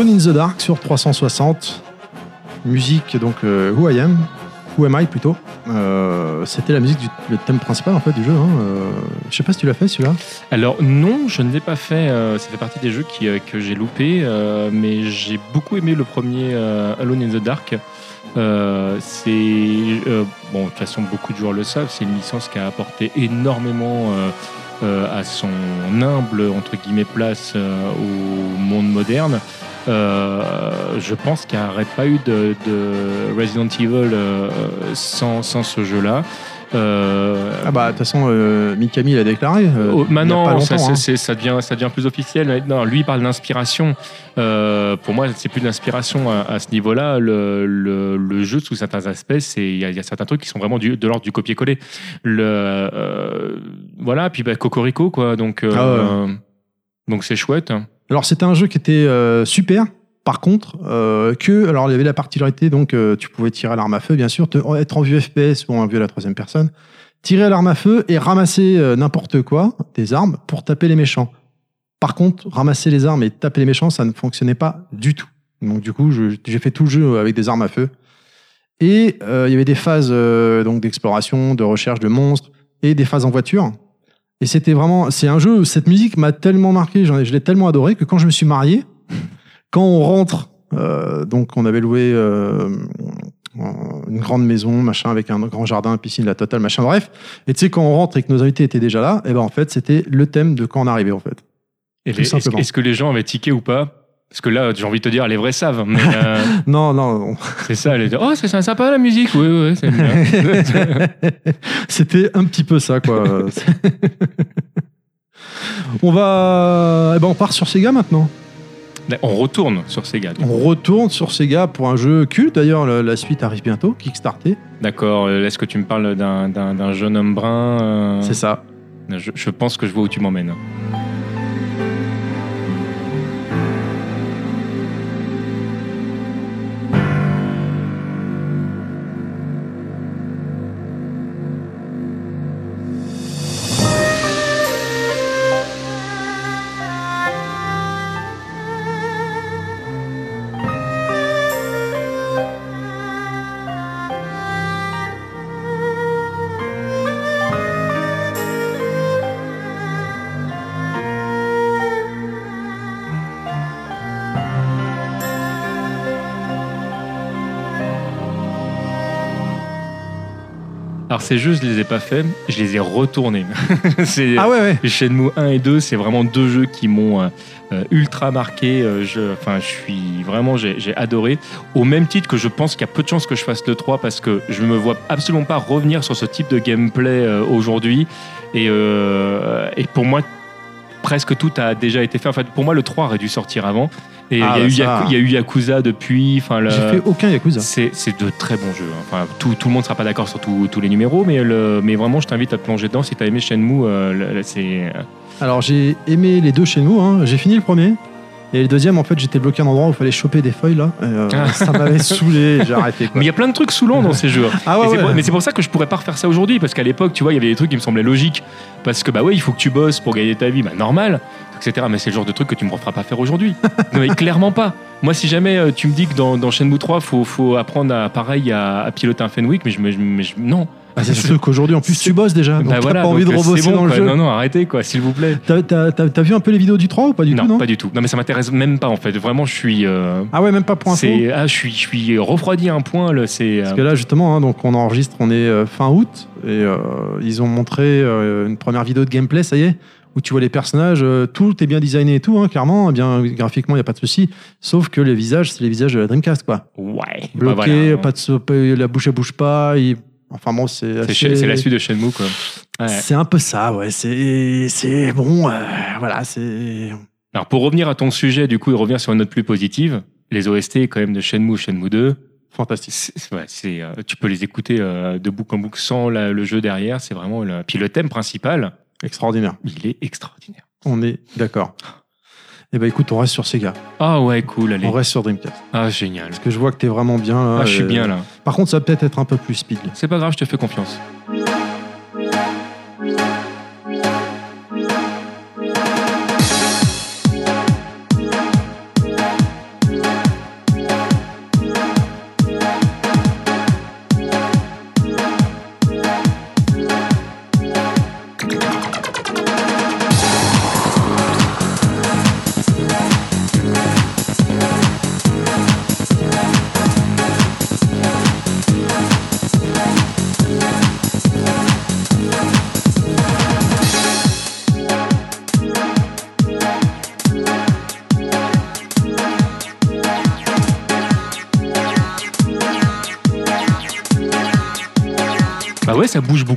Alone in the Dark sur 360. Musique, donc euh, Who I Am, Who Am I plutôt. Euh, C'était la musique du thème principal en fait du jeu. Hein. Euh, je sais pas si tu l'as fait celui-là. Alors non, je ne l'ai pas fait. euh, ça fait partie des jeux qui, que j'ai loupé, mais j'ai beaucoup aimé le premier Alone in the Dark. C'est bon, de toute façon, beaucoup de joueurs le savent. C'est une licence qui a apporté énormément à son humble entre guillemets place au monde moderne. Euh, je pense qu'il n'y aurait pas eu de, de Resident Evil euh, sans, sans ce jeu-là. Euh, Ah bah de toute façon euh, Mikami l'a déclaré. euh, Oh, a maintenant, ça, hein. ça, devient, ça devient plus officiel. Non, lui, il parle d'inspiration. Euh, pour moi, c'est plus de l'inspiration à, à ce niveau-là. Le, le- le jeu, sous certains aspects, c'est- il y, y a certains trucs qui sont vraiment du- de l'ordre du copier-coller. Le, euh, voilà, puis bah, Cocorico, quoi. Donc, Ah ouais. euh, donc c'est chouette. Alors c'était un jeu qui était euh, super. Par contre, euh, que alors il y avait la particularité donc euh, tu pouvais tirer à l'arme à feu bien sûr, être en vue FPS ou en vue à la troisième personne, tirer à l'arme à feu et ramasser euh, n'importe quoi, des armes, pour taper les méchants. Par contre, ramasser les armes et taper les méchants, ça ne fonctionnait pas du tout. Donc du coup, j'ai fait tout le jeu avec des armes à feu. Et euh, il y avait des phases euh, donc d'exploration, de recherche de monstres et des phases en voiture. Et c'était vraiment, c'est un jeu. Cette musique m'a tellement marqué, je l'ai tellement adoré que quand je me suis marié, quand on rentre, euh, donc on avait loué euh, une grande maison, machin, avec un grand jardin, piscine, la totale, machin, bref. Et tu sais, quand on rentre et que nos invités étaient déjà là, et ben en fait, c'était le thème de quand on arrivait en fait. Et Tout les- Est-ce simplement. est-ce que les gens avaient tiqué ou pas Parce que là, j'ai envie de te dire, les vrais savent. Mais euh, Non, non, c'est ça. Les... Oh, c'est c'est sympa la musique. Oui, oui, c'est bien. C'était un petit peu ça, quoi. on va. Eh ben, on part sur Sega maintenant. On retourne sur Sega. du coup. On retourne sur Sega pour un jeu culte. D'ailleurs, la, la suite arrive bientôt, Kickstarter. D'accord. euh, Est-ce que tu me parles d'un- d'un d'un jeune homme brun euh, C'est ça. je, je pense que je vois où tu m'emmènes. Alors ces jeux, je les ai pas faits, je les ai retournés. c'est Ah ouais, ouais. les Shenmue 1 et 2, c'est vraiment deux jeux qui m'ont euh, euh, ultra marqué. Euh, je, enfin, je suis vraiment, j'ai j'ai adoré. Au même titre que je pense qu'il y a peu de chances que je fasse le 3 parce que je me vois absolument pas revenir sur ce type de gameplay euh, aujourd'hui. Et, euh, et pour moi, presque tout a déjà été fait. En fait, pour moi, le 3 aurait dû sortir avant. Et Ah, il y, a bah eu y a Yakuza depuis. Enfin, le- J'ai fait aucun Yakuza. c'est c'est de très bons jeux. hein. Enfin, tout, tout le monde sera pas d'accord sur tous tous les numéros, mais, le, mais vraiment, je t'invite à te plonger dedans. Si tu as aimé Shenmue, euh, c'est. Alors, j'ai aimé les deux chez nous. hein. J'ai fini le premier. Et le deuxième, en fait, j'étais bloqué à un endroit où il fallait choper des feuilles, là. Et, euh, Ah. Ça m'avait saoulé. J'ai arrêté, quoi. Mais il y a plein de trucs saoulants dans ces jeux. Ah Et ouais, c'est ouais. pour- mais c'est pour ça que je pourrais pas refaire ça aujourd'hui, parce qu'à l'époque, tu vois, il y avait des trucs qui me semblaient logiques. Parce que, bah ouais, il faut que tu bosses pour gagner ta vie, bah normal, etc. Mais c'est le genre de truc que tu me referas pas faire aujourd'hui. non, mais clairement pas. Moi, si jamais euh, tu me dis que dans, dans Shenmue 3, faut, faut apprendre à, pareil, à, à piloter un Fenwick, mais je, me- je- mais je- non. Ah, c'est surtout qu'aujourd'hui, en plus, tu bosses déjà. Donc, Bah t'as voilà, pas envie de euh, rebosser bon, dans le jeu. Non, non, arrêtez, quoi, s'il vous plaît. T'as- T'as t'as- t'as vu un peu les vidéos du 3 ou pas du non, tout, non pas du tout. Non, mais ça m'intéresse même pas, en fait. Vraiment, je suis. euh, Ah ouais, même pas pour info c'est, ah, je suis, je suis refroidi à un point. Là, c'est. Parce euh, que là, justement, hein, donc on enregistre, on est euh, fin août, et euh, ils ont montré euh, une première vidéo de gameplay, ça y est, où tu vois les personnages, euh, tout est bien designé et tout, hein, clairement, bien graphiquement, il n'y a pas de souci, sauf que les visages, c'est les visages de la Dreamcast, quoi. ouais. Bah, Bloqués, voilà. pas de so- pas- la bouche elle bouge pas, il- enfin bon, c'est assez- c'est la suite de Shenmue, quoi. Ouais. C'est un peu ça, ouais, c'est c'est bon, euh, voilà, c'est... Alors pour revenir à ton sujet, du coup, et revenir sur une note plus positive, les OST quand même de Shenmue, Shenmue 2, Fantastique. ouais, c'est, euh, tu peux les écouter euh, de bouc en bouc sans la- le jeu derrière. C'est vraiment le... Puis le thème principal, Extraordinaire. il est extraordinaire. On est d'accord. Eh ben écoute, on reste sur Sega. Ah ouais, cool, allez. On reste sur Dreamcast. Ah génial. Parce que je vois que t'es vraiment bien là. Ah, je suis et- bien là. Par contre, ça va peut-être être un peu plus speed. C'est pas grave, je te fais confiance.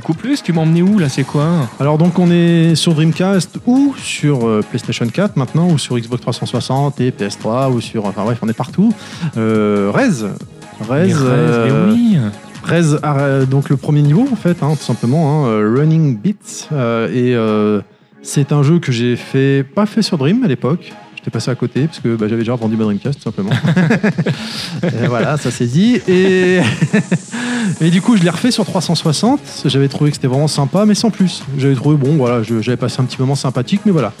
Beaucoup plus. Tu m'as emmené où là C'est quoi Alors donc on est sur Dreamcast ou sur euh, PlayStation 4 maintenant ou sur Xbox 360 et PS3 ou sur enfin bref on est partout. Euh, Rez, Rez, Mais Rez, euh, mais oui. Rez, donc le premier niveau en fait, hein, tout simplement, hein, Running Beats et c'est un jeu que j'ai fait pas fait sur Dream à l'époque. J'étais passé à côté parce que bah, j'avais déjà vendu ma Dreamcast, tout simplement. Et voilà, ça c'est dit. Et... et du coup, je l'ai refait sur 360. J'avais trouvé que c'était vraiment sympa, mais sans plus. J'avais trouvé, bon, voilà, j'avais passé un petit moment sympathique, mais voilà.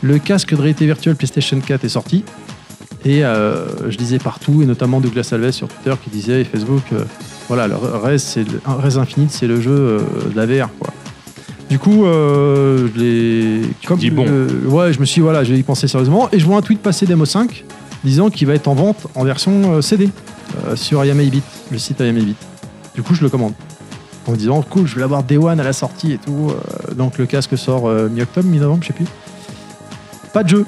Le casque de réalité virtuelle PlayStation 4 est sorti. Et euh, je disais partout, et notamment Douglas Alves sur Twitter qui disait et Facebook, euh, voilà, le Res, c'est le- Res Infinite, c'est le jeu euh, de la VR, quoi. Du coup, euh. Comme dis bon. euh, ouais, je me suis dit, voilà, je vais y penser sérieusement. Et je vois un tweet passer d'Emo 5 disant qu'il va être en vente en version euh, CD euh, sur IMABit, le site IMABit. Du coup, je le commande. En me disant, cool, je vais l'avoir Day One à la sortie et tout. Donc le casque sort mi-octobre, mi-novembre, je sais plus. Pas de jeu.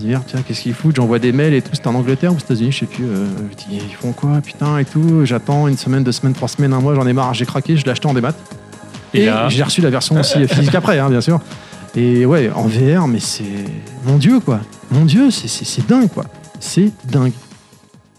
Je me dis, tiens, qu'est-ce qu'ils foutent? J'envoie des mails et tout. C'était en Angleterre ou aux États-Unis, je sais plus. Je dis, ils font quoi, putain, et tout. J'attends une semaine, deux semaines, trois semaines, un mois, j'en ai marre, j'ai craqué, je l'ai acheté en démat. Et j'ai reçu la version aussi physique après, hein, bien sûr. Et ouais, en VR, mais c'est. Mon Dieu, quoi. Mon Dieu, c'est- dingue, quoi. C'est dingue.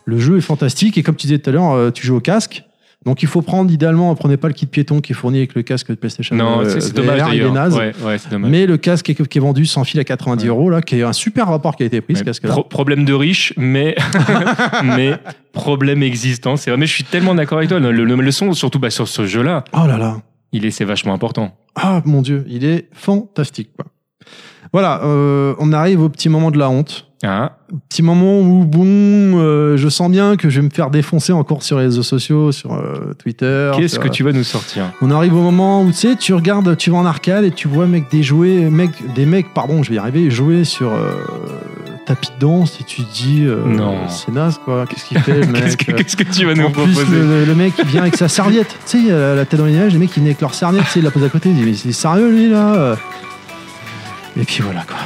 Le jeu est fantastique et comme tu disais tout à l'heure, euh, tu joues au casque. Donc il faut prendre, idéalement, prenez pas le kit piéton qui est fourni avec le casque de PlayStation. Non, euh, c'est dommage il est naze. Ouais, ouais, c'est dommage. Mais le casque qui est, qui est vendu sans fil à 90 Ouais. euros, là, qui est un super rapport qui a été pris, ce casque-là. Pro- problème de riche, mais, mais problème existant. C'est vrai. Mais je suis tellement d'accord avec toi. Le, le, le son, surtout bah, sur ce jeu-là, Oh là là. Il est, c'est vachement important. Ah mon Dieu, il est fantastique, quoi. Voilà, euh, on arrive au petit moment de la honte. Hein petit moment où bon, euh, je sens bien que je vais me faire défoncer encore sur les réseaux sociaux, sur euh, Twitter. Qu'est-ce sur- que tu vas nous sortir? On arrive au moment où tu sais, tu regardes, tu vas en arcade et tu vois mec des jouets, mec, des mecs, pardon, je vais y arriver, jouer sur tapis de danse et tu te dis, euh, Non. c'est naze quoi. Qu'est-ce qu'il fait le mec Qu'est-ce que, qu'est-ce que tu vas nous En plus, proposer le, le mec il vient avec sa serviette. Tu sais, euh, la tête dans les nuages, les mecs ils viennent avec leur serviette, tu sais, il la pose à côté, il dit mais c'est sérieux lui là euh Et puis voilà quoi.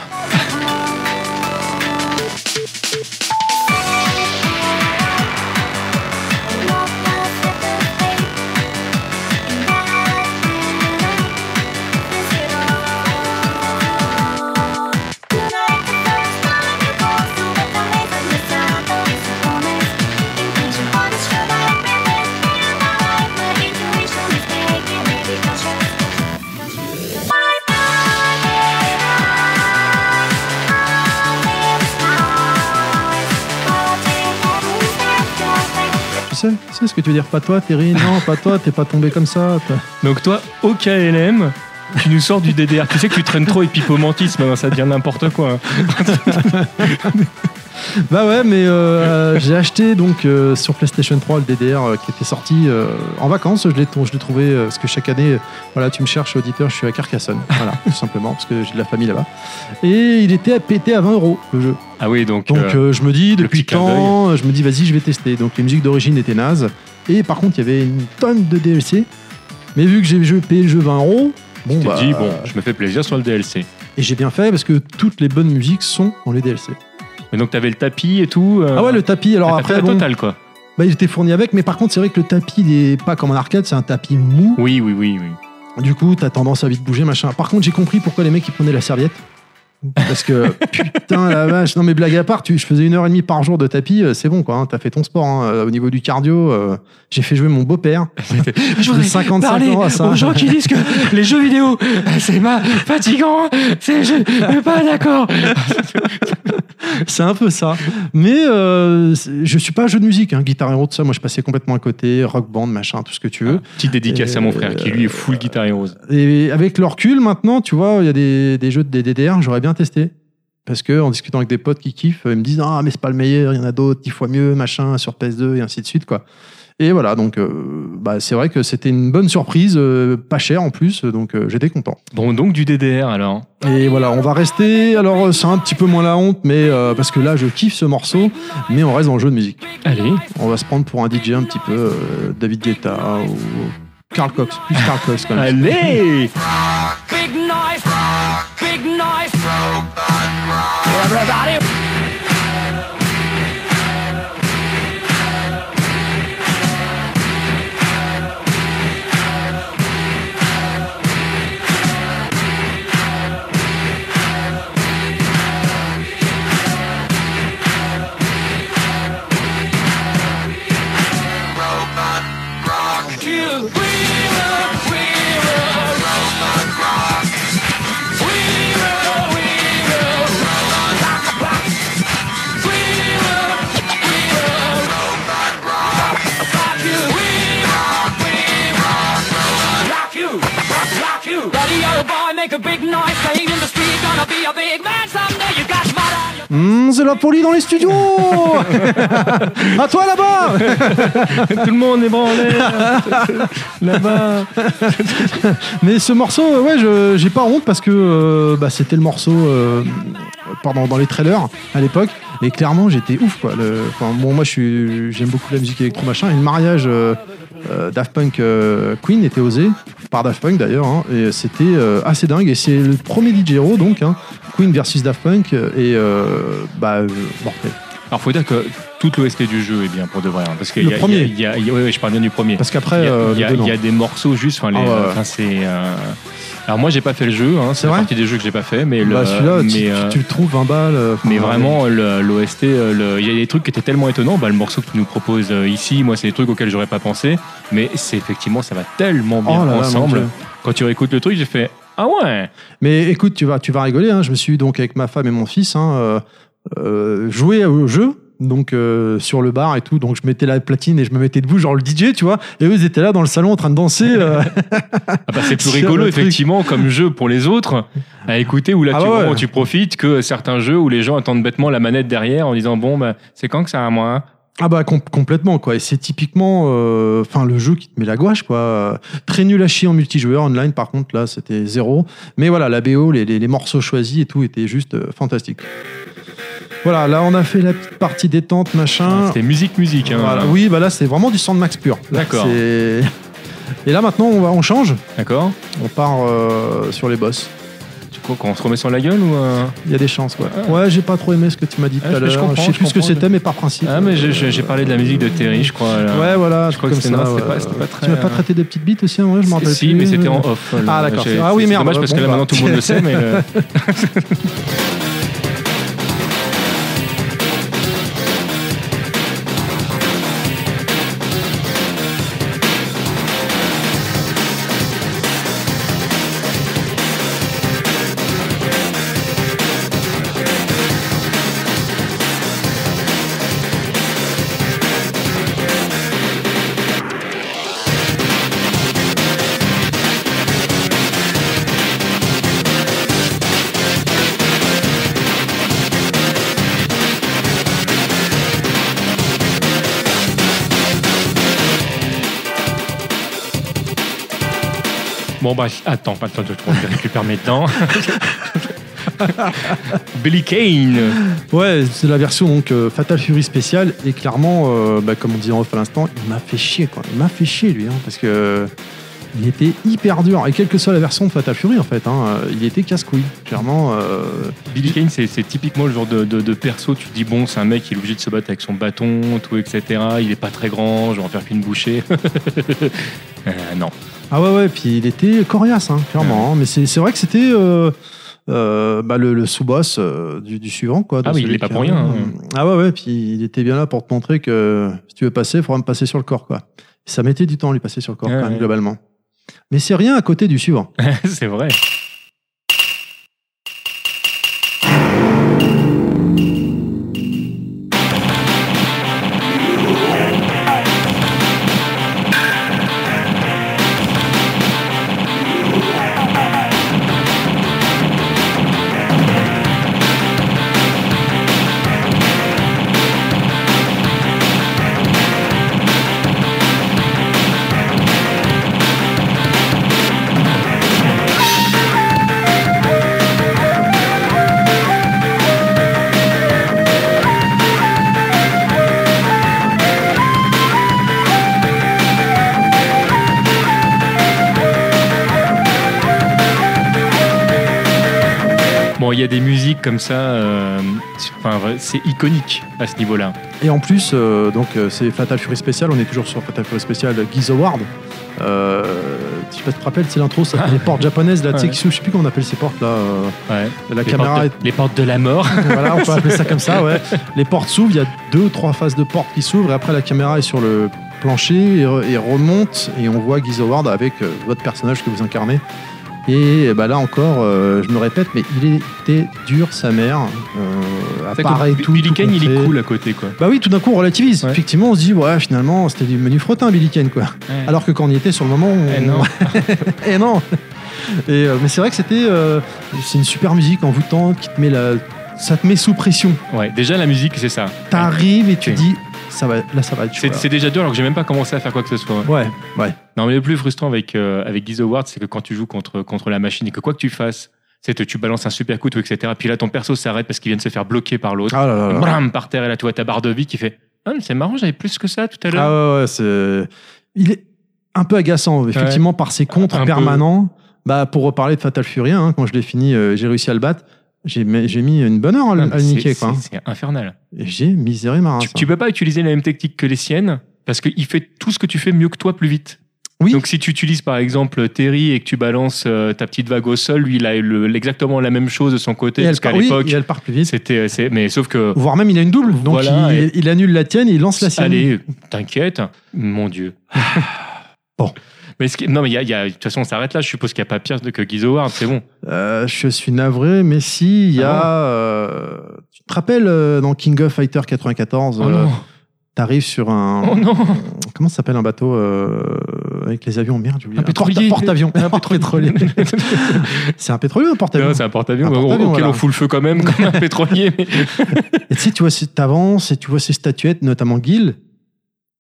Que tu veux dire Pas toi, Terry Non, pas toi, t'es pas tombé comme ça. Donc toi, au KLM, tu nous sors du DDR. Tu sais que tu traînes trop épipomantisme, hein, ça devient n'importe quoi. hein. Bah ouais, mais euh, j'ai acheté donc euh, sur PlayStation 3 le DDR euh, qui était sorti en vacances. Je l'ai je l'ai trouvé parce que chaque année, voilà, tu me cherches auditeur, je suis à Carcassonne, voilà, tout simplement parce que j'ai de la famille là-bas. Et il était à péter à 20 euros le jeu. Ah oui, donc, Donc je me dis depuis le temps, je me dis vas-y, je vais tester. Donc les musiques d'origine étaient nazes et par contre il y avait une tonne de DLC. Mais vu que j'ai joué- payé le jeu 20 euros, bon bah, bon, je me fais plaisir sur le DLC. et j'ai bien fait parce que toutes les bonnes musiques sont dans les DLC. Mais donc t'avais le tapis et tout. euh, Ah ouais, le tapis. Alors après, la bon, totale, quoi. Bah, il était fourni avec, mais par contre, c'est vrai que le tapis, il est pas comme en arcade, c'est un tapis mou. Oui, oui, oui, oui. Du coup, t'as tendance à vite bouger, machin. Par contre, j'ai compris pourquoi les mecs ils prenaient la serviette. Parce que putain la vache, non mais blague à part, tu, je faisais une heure et demie par jour de tapis, euh, c'est bon quoi, hein, t'as fait ton sport. hein. Euh, Au niveau du cardio, euh, j'ai fait jouer mon beau-père. Je fais 55 ans à ça. aux gens qui disent que les jeux vidéo, c'est ma fatigant. C'est, je suis pas d'accord. C'est un peu ça. Mais euh, je suis pas un jeu de musique, hein, guitare héros, tout ça. Moi, je passais complètement à côté, rock band, machin, tout ce que tu veux. Petite dédicace à mon frère qui lui est full Euh, guitare et rose. Et avec le recul, maintenant, tu vois, il y a des, des jeux de des DDR, j'aurais bien testé. Parce que en discutant avec des potes qui kiffent, ils me disent Ah, mais c'est pas le meilleur, il y en a d'autres, dix fois mieux, machin, sur PS2, et ainsi de suite, quoi. Et voilà, donc euh, bah, c'est vrai que c'était une bonne surprise, euh, pas cher en plus, donc euh, j'étais content. Bon, donc du DDR alors. Et voilà, on va rester. Alors, c'est un petit peu moins la honte, mais euh, parce que là, je kiffe ce morceau, mais on reste dans le jeu de musique. Allez. On va se prendre pour un DJ un petit peu euh, David Guetta ou Carl Cox, plus Carl Cox quand même. Allez Big noise, big noise. Everybody. Hum, c'est la poli dans les studios À toi là-bas Tout le monde est branlé Là-bas Mais ce morceau, euh, ouais, j'ai pas honte parce que euh, bah, c'était le morceau euh, dans les trailers à l'époque. Et clairement, j'étais ouf quoi. Bon, moi, je suis, j'aime beaucoup la musique électro machin. Et le mariage Daft Punk Queen était osé par Daft Punk d'ailleurs. hein, et c'était euh, assez dingue. Et c'est le premier DJ Hero, donc, hein, Queen versus Daft Punk. euh, Et euh, bah, euh, mortel. Alors, faut dire que toute l'OST du jeu est bien pour de vrai. hein, parce que Le y a- premier. il y a- il y a- ouais, ouais, je parle bien du premier. Parce qu'après, Il y a, des morceaux juste. Enfin, Ah ouais, c'est. Alors, moi, j'ai pas fait le jeu. Hein, c'est vrai partie des jeux que j'ai pas fait. Mais, Bah, celui-là, tu, mais, tu- euh, tu le trouves 20 balles. euh, Mais vraiment, l'OST, euh, il y a des trucs qui étaient tellement étonnants. Bah, le morceau que tu nous proposes ici, moi, c'est des trucs auxquels j'aurais pas pensé. Mais c'est effectivement, ça va tellement bien Oh là ensemble. Quand tu réécoutes le truc, j'ai fait Ah ouais Mais écoute, tu vas, tu vas rigoler. hein, Je me suis donc avec ma femme et mon fils hein, euh, joué au jeu. Donc euh, sur le bar et tout, donc je mettais la platine et je me mettais debout, genre le DJ, tu vois. Et eux ils étaient là dans le salon en train de danser. euh. Ah bah, C'est plus rigolo, effectivement, comme jeu pour les autres à écouter où là, Ah tu, ouais, profites que certains jeux où les gens attendent bêtement la manette derrière en disant Bon, bah, c'est quand que ça à moi hein? Ah bah com- complètement quoi. Et c'est typiquement, euh, enfin le jeu qui te met la gouache quoi. Très nul à chier en multijoueur online. Par contre là c'était zéro. Mais voilà la BO, les, les- les morceaux choisis et tout étaient juste euh, fantastiques. Voilà, là on a fait la petite partie détente machin. C'était musique, musique. hein. Voilà. Oui, bah là c'est vraiment du Sandmax pur. D'accord. c'est- Et là maintenant on, va, on change, D'accord on part euh, sur les boss. Tu crois qu'on se remet sur la gueule ou. euh Il y a des chances ouais. Ah. Ouais, j'ai pas trop aimé ce que tu m'as dit tout Ah, à je- je l'heure. comprends, sais je plus ce que c'était, mais par principe. Ah, mais euh, j'ai- parlé de la musique de Terry, je crois. là. Ouais, voilà, Je crois que comme c'était- ouais. pas- pas très, Tu m'as pas traité des petites bites aussi, en vrai, je m'en rappelle Si, plus. mais c'était en off. Ah, d'accord. Ah oui, c'est merde. dommage parce que là bah. maintenant tout le monde le sait, mais. Bon, bah, attends, pas attends, je je récupère mes temps. Billy Kane. Ouais, c'est la version donc euh, Fatal Fury spéciale et clairement, euh, bah, comme on disait en off à l'instant, il m'a fait chier quoi. Il m'a fait chier lui, hein, parce que il était hyper dur et quelle que soit la version de Fatal Fury en fait, hein, euh, il était casse-couille. Clairement, euh, Billy Kane, c'est typiquement le genre de, de- de perso, tu te dis, bon, c'est un mec qui est obligé de se battre avec son bâton, tout, etc. Il est pas très grand, je vais en faire qu'une bouchée. Euh, non. ah ouais ouais, puis il était coriace, hein, clairement. hein, mais c'est vrai que c'était euh, euh, bah, le, le sous-boss euh, du, du suivant quoi. Ah oui, il est pas pour rien, hein. Ah ouais ouais, puis il était bien là pour te montrer que si tu veux passer, il faudra me passer sur le corps quoi. Ça mettait du temps à lui passer sur le corps Ouais, quand même, ouais. globalement. Mais c'est rien à côté du suivant. c'est vrai. Comme ça, euh, c'est- enfin, vrai, c'est iconique à ce niveau-là. Et en plus, euh, donc euh, c'est Fatal Fury spécial. On est toujours sur Fatal Fury spécial Giz Award. Euh, je sais pas si tu te rappelles, c'est l'intro, ça fait les portes japonaises là, tu sais, Ouais. qui s'ouvrent. Je sais plus comment on appelle ces portes là. Ouais. la les, caméra portes est de, les portes de la mort. voilà, on peut appeler ça comme ça, ouais. Les portes s'ouvrent, il y a deux ou trois phases de portes qui s'ouvrent, et après la caméra est sur le plancher et, re- et remonte, et on voit Giz Howard avec votre personnage que vous incarnez. Et bah là encore, euh, je me répète, mais il était dur sa mère. Euh, que tout. Billy Kane, il est cool à côté, quoi. Bah oui, tout d'un coup on relativise. Ouais. Effectivement, on se dit, ouais, finalement, c'était du menu frottin, Billy Kane, quoi. Alors que quand on y était sur le moment, on... Eh non. Eh non Et, euh, mais c'est vrai que c'était euh, c'est une super musique envoûtante qui te met la, ça te met sous pression. Ouais, déjà la musique, c'est ça. T'arrives et tu Ok. dis, ça va, là, ça va être chaud. C'est déjà dur alors que j'ai même pas commencé à faire quoi que ce soit. Ouais, ouais. Non, mais le plus frustrant avec, euh, avec War, c'est que quand tu joues contre, contre la machine et que quoi que tu fasses, c'est que tu balances un super coup, tout, etc. Puis là, ton perso s'arrête parce qu'il vient de se faire bloquer par l'autre. Ah là là là. Bram par terre et là, tu vois ta barre de vie qui fait Ah, c'est marrant, j'avais plus que ça tout à l'heure. Ah ouais, ouais, c'est. Il est un peu agaçant, effectivement, par ses contres Un peu. permanents. Bah, pour reparler de Fatal Fury, hein, quand je l'ai fini, euh, j'ai réussi à le battre. J'ai mis, une bonne heure à, le- niquer, hein. c'est- infernal. J'ai miséré ma race. Tu, tu peux pas utiliser la même technique que les siennes parce qu'il fait tout ce que tu fais mieux que toi plus vite. Oui. Donc si tu utilises par exemple Terry et que tu balances euh, ta petite vague au sol, lui il a le- exactement la même chose de son côté Et parce qu'à oui, l'époque et elle part plus vite. c'était c'est- mais sauf que Voire même, il a une double. Donc, Voilà, il, annule la tienne et il lance la sienne. allez t'inquiète mon dieu. Bon. Mais ce qui- non mais il y a, il y a- de toute façon on s'arrête là. Je suppose qu'il n'y a pas pire que Guiz Howard, c'est bon. Euh, je suis navré, mais si, il y a. Ah euh, tu te rappelles euh, dans King of Fighter 94, Oh t'arrives sur un. oh non. Comment ça s'appelle un bateau avec les avions? Merde, j'ai oublié. Un pétrolier. Porte-avions. Un pétrolier. C'est un pétrolier ou un porte-avions? C'est un porte-avions Un porte-avions, auquel voilà. on fout le feu quand même comme un pétrolier. mais- Et tu sais, tu vois, ces- t'avances et tu vois ces statuettes, notamment Gil,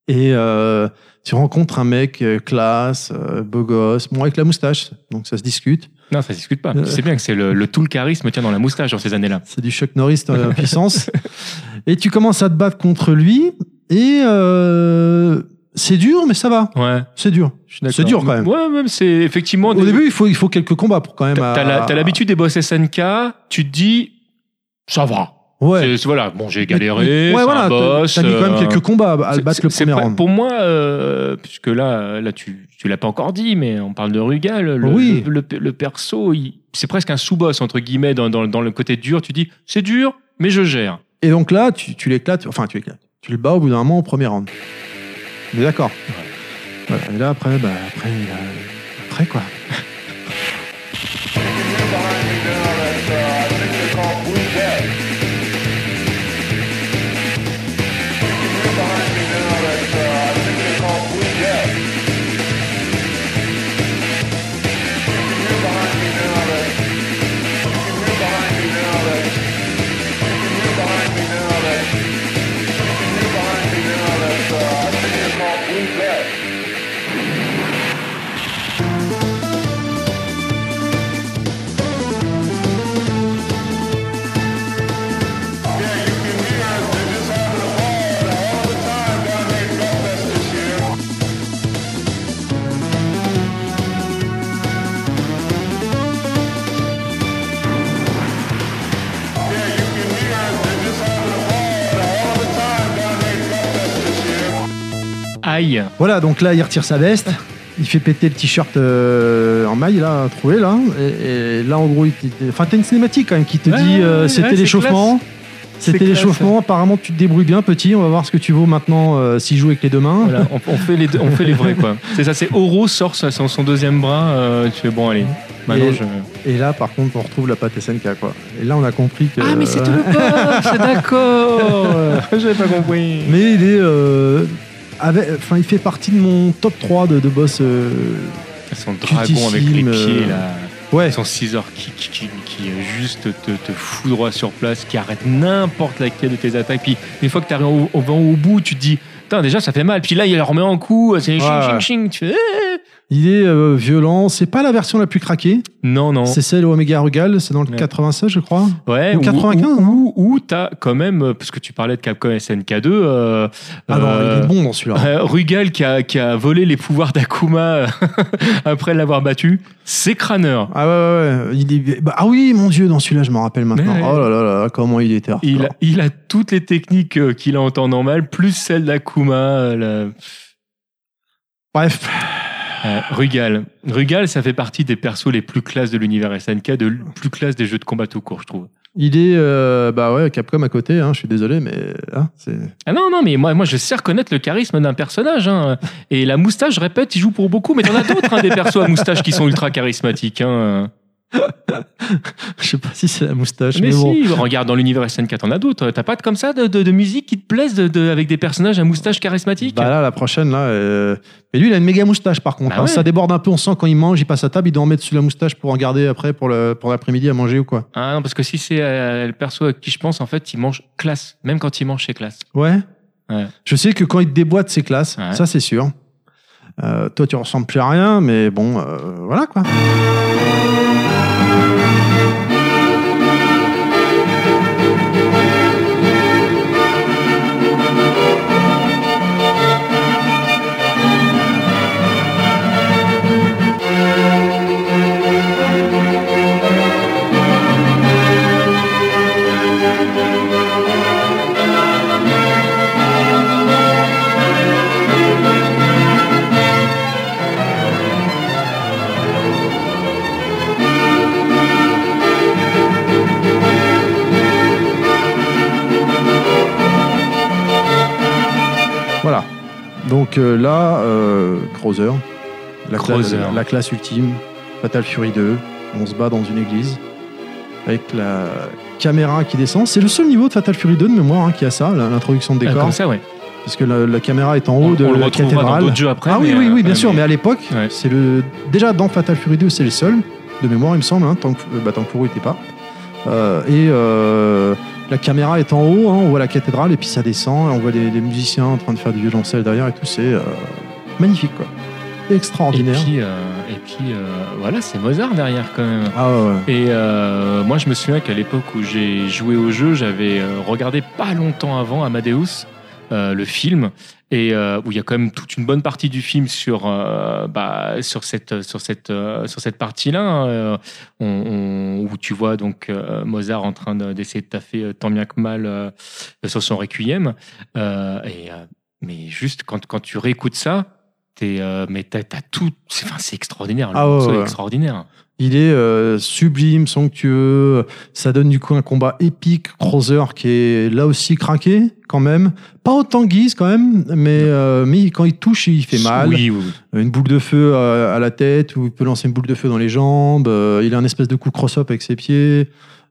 et euh, tu rencontres un mec euh, classe, euh, beau gosse, bon, avec la moustache, donc ça se discute. Non, ça se discute pas. Euh. C'est bien que c'est le, le tout le charisme tient dans la moustache dans ces années-là. C'est du Chuck Norris en puissance. Et tu commences à te battre contre lui, et euh, c'est dur, mais ça va. Ouais, C'est dur. C'est dur quand même. Ouais, même c'est effectivement. Au des- début, il faut, il faut quelques combats pour quand même. à- t'as l'habitude des boss SNK, tu te dis, ça va. Ouais. C'est- c'est- Voilà, bon, j'ai galéré. Ouais, c'est voilà. un t'as- boss. T'as mis quand même euh, quelques combats à le battre le c'est premier pas- round. Pour moi, euh, puisque là, là tu, tu l'as pas encore dit, mais on parle de Rugal. Le, Oui. le, le- le perso, il- c'est presque un sous-boss, entre guillemets, dans, dans, dans le côté dur. Tu dis, c'est dur, mais je gère. Et donc là, tu, tu l'éclates, enfin tu l'éclates. Tu le bats au bout d'un moment au premier round. On est d'accord Voilà. Et là, après, bah, après, après quoi Aïe. Voilà, donc là, il retire sa veste. Il fait péter le t-shirt euh, en maille, là, trouvé, là. Et, et là, en gros, il t- enfin, t'as une cinématique quand même qui te Ouais, dit euh, ouais, c'était ouais, c'est l'échauffement. C'est C'était classe. l'échauffement. Apparemment, tu te débrouilles bien, petit. On va voir ce que tu vaux maintenant euh, s'il joue avec les deux mains. Voilà, on, on fait les, deux- on fait les vrais, quoi. C'est ça, c'est Oro sort son, son deuxième bras. euh, tu fais, bon, allez. Maintenant, Et- je. Et là, par contre, on retrouve la patte SNK, quoi. Et là, on a compris que. Ah, mais c'était le boss, d'accord. J'avais pas compris. Mais il est. euh, avec- Enfin, il fait partie de mon top 3 de, de boss. euh, Son dragon avec les pieds, euh, là. Ouais. Son scissor kick qui, qui euh, juste te, te fout droit sur place, qui arrête n'importe laquelle de tes attaques. Puis une fois que tu arrives au, au, au bout, tu te dis, putain, déjà ça fait mal. Puis là, il le remet en coup, c'est ching, ching, ching. Tu fais, eh. Il est euh, violent. C'est pas la version la plus craquée. non, non. C'est celle au Omega Rugal. C'est dans le Ouais. 96, je crois. Ouais, Ou 95, Ou, non ou, t'as quand même, euh, parce que tu parlais de Capcom SNK2, euh, Ah non, euh, il est bon dans celui-là. euh, Rugal qui a, qui a volé les pouvoirs d'Akuma euh, après l'avoir battu, c'est crâneur. Ah ouais, ouais, ouais. Il est... bah, ah oui, mon Dieu, dans celui-là, je m'en rappelle maintenant. Ouais. Oh là là là, comment il était hardcore. Il a, il a toutes les techniques euh, qu'il a en temps normal, plus celles d'Akuma. Euh, la- Bref, Euh, Rugal. Rugal, ça fait partie des persos les plus classes de l'univers SNK, de plus classe des jeux de combat tout court, je trouve. il est... euh, bah ouais, Capcom à côté, hein, je suis désolé, mais... hein, c'est... Ah non, non, mais moi, moi je sais reconnaître le charisme d'un personnage. hein. Et la moustache, je répète, il joue pour beaucoup, mais t'en as d'autres, hein, des persos à moustache qui sont ultra charismatiques. hein. Je sais pas si c'est la moustache, mais, Mais, bon. si, regarde dans l'univers SNK, t'en as d'autres. T'as pas de- comme ça de, de, de musique qui te de, de- avec des personnages à moustache charismatique Bah là, la prochaine, là. euh, Mais lui, il a une méga moustache, par contre. Bah hein. ouais. Ça déborde un peu, on sent quand il mange, il passe à table, il doit en mettre sous la moustache pour en garder après pour le pour l'après-midi à manger ou quoi. Ah non, parce que si c'est euh, le perso à qui je pense, en fait, il mange classe, même quand il mange chez classe. Ouais. Ouais. Je sais que quand il te déboîte, c'est classe. Ouais. Ça, c'est sûr. Euh, toi, tu ressembles plus à rien, mais bon, voilà quoi. Donc euh, là, euh, Crowther, la, cla- Crowther. la- la classe ultime, Fatal Fury 2, on se bat dans une église avec la caméra qui descend. C'est le seul niveau de Fatal Fury 2 de mémoire hein, qui a ça, l'introduction de Ah, décor, comme ça, ouais. parce que la, la caméra est en haut On, de on la dans cathédrale. d'autres jeux après. Ah oui, oui, euh, oui, bien sûr, mais- à l'époque, Ouais. c'est le déjà dans Fatal Fury 2, c'est le seul de mémoire, il me semble, hein, tant que euh, bah, tant que était pas. Euh, et euh, la caméra est en haut, hein, on voit la cathédrale et puis ça descend, et on voit les, les musiciens en train de faire du violoncelle derrière et tout, c'est euh, magnifique quoi, Et extraordinaire. puis, euh, et puis euh, voilà, c'est Mozart derrière quand même. Ah ouais. Et moi, je me souviens qu'à l'époque où j'ai joué au jeu, j'avais regardé pas longtemps avant Amadeus, euh, le film, et euh, où il y a quand même toute une bonne partie du film sur euh, bah, sur cette sur cette sur cette partie-là, hein, euh, on- on- où tu vois donc Mozart en train de- d'essayer de taffer tant bien que mal sur son requiem, et mais juste quand quand tu réécoutes ça. T'es, mais t'as, tout, c'est, enfin, c'est extraordinaire, le Ah ouais, ouais. extraordinaire. Il est euh, sublime, somptueux. Ça donne du coup un combat épique. Crowther qui est là aussi craqué quand même. Pas autant Guise quand même, mais, euh, mais quand il touche, il fait mal. Oui, oui, oui. Une boule de feu euh, à la tête, ou il peut lancer une boule de feu dans les jambes. euh, il a un espèce de coup cross-up avec ses pieds.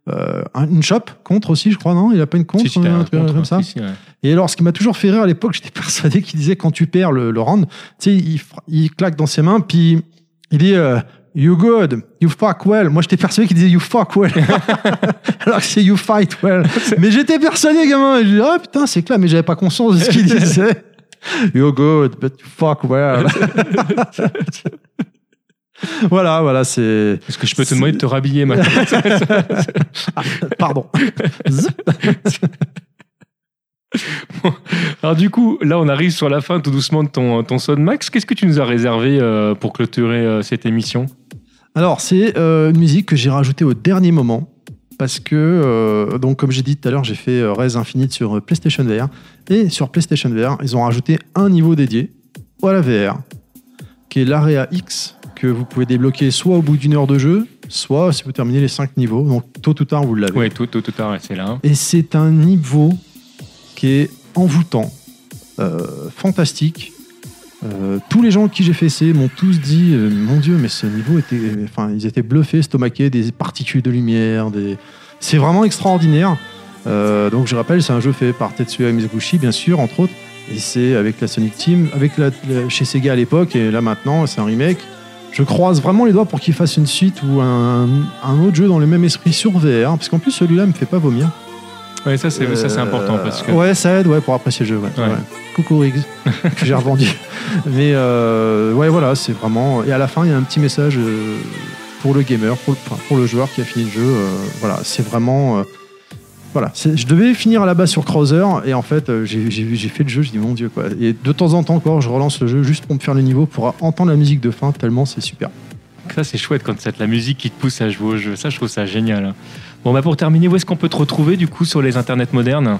Euh, un- une chope contre aussi, je crois, non? Il a pas une contre, Si, si, t'as un un truc contre, comme ça? si, si, ouais. Et alors, ce qui m'a toujours fait rire à l'époque, j'étais persuadé qu'il disait quand tu perds le, le round, tu sais, il, il claque dans ses mains, puis il dit euh, You good, you fuck well. Moi, j'étais persuadé qu'il disait You fuck well. alors que c'est You fight well. mais j'étais persuadé, gamin. Et je dis Ah putain, c'est clair, mais j'avais pas conscience de ce qu'il disait. You good, but you fuck well. voilà, voilà, c'est. Est-ce que je peux te demander de te rhabiller maintenant Pardon. Alors du coup, là on arrive sur la fin tout doucement de ton, ton Son Max. Qu'est-ce que tu nous as réservé euh, pour clôturer euh, cette émission? Alors, c'est euh, une musique que j'ai rajoutée au dernier moment. Parce que, euh, donc, comme j'ai dit tout à l'heure, j'ai fait euh, Res Infinite sur PlayStation VR. Et sur PlayStation VR, ils ont rajouté un niveau dédié à la VR, qui est l'Area X, que vous pouvez débloquer soit au bout d'une heure de jeu, soit si vous terminez les 5 niveaux. Donc, tôt ou tard, vous l'avez. Ouais, tout, tout, tout tard, c'est là. Et c'est un niveau qui est envoûtant, euh, fantastique. Euh, tous les gens qui j'ai fait essayer m'ont tous dit euh, mon dieu mais ce niveau était enfin ils étaient bluffés stomaqués des particules de lumière des c'est vraiment extraordinaire. Euh, donc je rappelle c'est un jeu fait par Tetsuya Mizuguchi bien sûr entre autres. Et c'est avec la Sonic Team avec la, chez Sega à l'époque et là maintenant c'est un remake. Je croise vraiment les doigts pour qu'il fasse une suite ou un, un autre jeu dans le même esprit sur VR parce qu'en plus celui-là me fait pas vomir Ouais, ça c'est ça, c'est euh, important parce que Ouais, ça aide ouais, pour apprécier le jeu. ouais, Ouais. ouais. Coucou Riggs, que j'ai revendu. Mais euh, ouais, voilà, c'est vraiment. Et à la fin, il y a un petit message euh, pour le gamer, pour le, pour le joueur qui a fini le jeu. euh, voilà, c'est vraiment. euh, voilà, je devais finir à la base sur Crowther et en fait euh, j'ai fait le jeu, je dis mon dieu quoi. Et de temps en temps encore, je relance le jeu juste pour me faire le niveau, pour entendre la musique de fin, tellement c'est super. ça c'est chouette quand c'est la musique qui te pousse à jouer au jeu. Ça je trouve ça génial. Bon bah pour terminer, où est-ce qu'on peut te retrouver du coup sur les internets modernes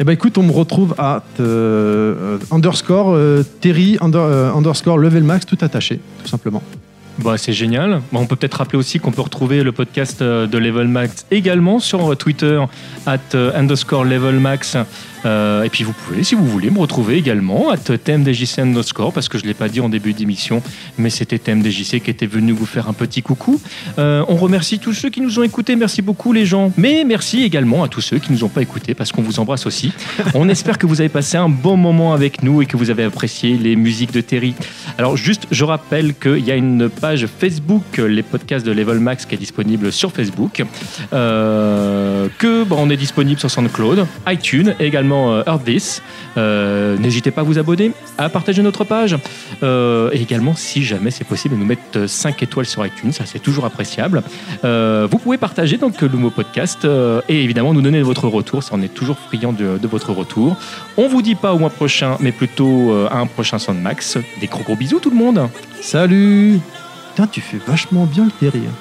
Eh ben écoute, on me retrouve à euh, euh, underscore euh, Terry under- underscore level max tout attaché, tout simplement. Bah, c'est génial. Bon, on peut peut-être rappeler aussi qu'on peut retrouver le podcast euh, de Level Max également sur euh, Twitter, at euh, underscore Level Max. Et puis vous pouvez, si vous voulez, me retrouver également à TMDJC underscore, parce que je ne l'ai pas dit en début d'émission, mais c'était TMDJC qui était venu vous faire un petit coucou. On remercie tous ceux qui nous ont écoutés, merci beaucoup les gens. Mais merci également à tous ceux qui ne nous ont pas écoutés, parce qu'on vous embrasse aussi. On espère que vous avez passé un bon moment avec nous et que vous avez apprécié les musiques de Terry. Alors juste, je rappelle qu'il y a une page Facebook, les podcasts de Level Max, qui est disponible sur Facebook. Euh, que bon, on est disponible sur SoundCloud, iTunes et également euh. Euh, N'hésitez pas à vous abonner, à partager notre page. Euh, et également, si jamais c'est possible, nous mettre 5 étoiles sur iTunes, ça c'est toujours appréciable. Vous pouvez partager donc le mot podcast et évidemment nous donner votre retour, ça on est toujours friand de, de votre retour. On vous dit pas au mois prochain, mais plutôt à un prochain Soundmax. Des gros gros bisous tout le monde. Salut Putain, tu fais vachement bien le Terry.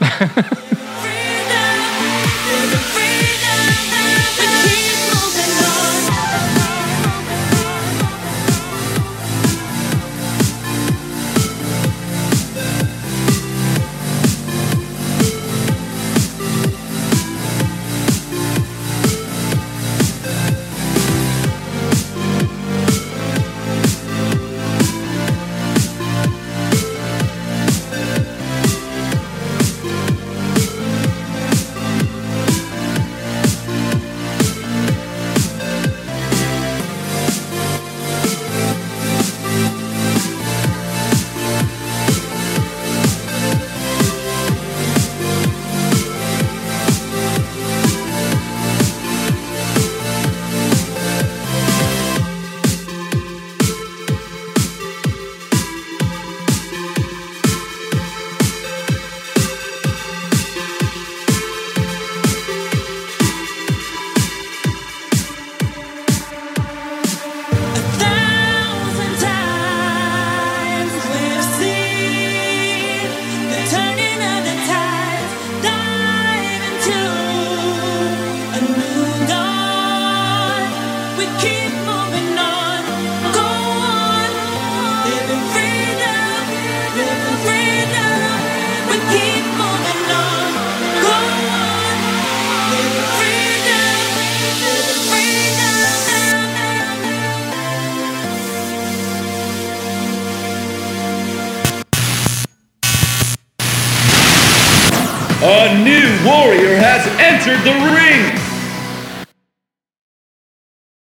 A new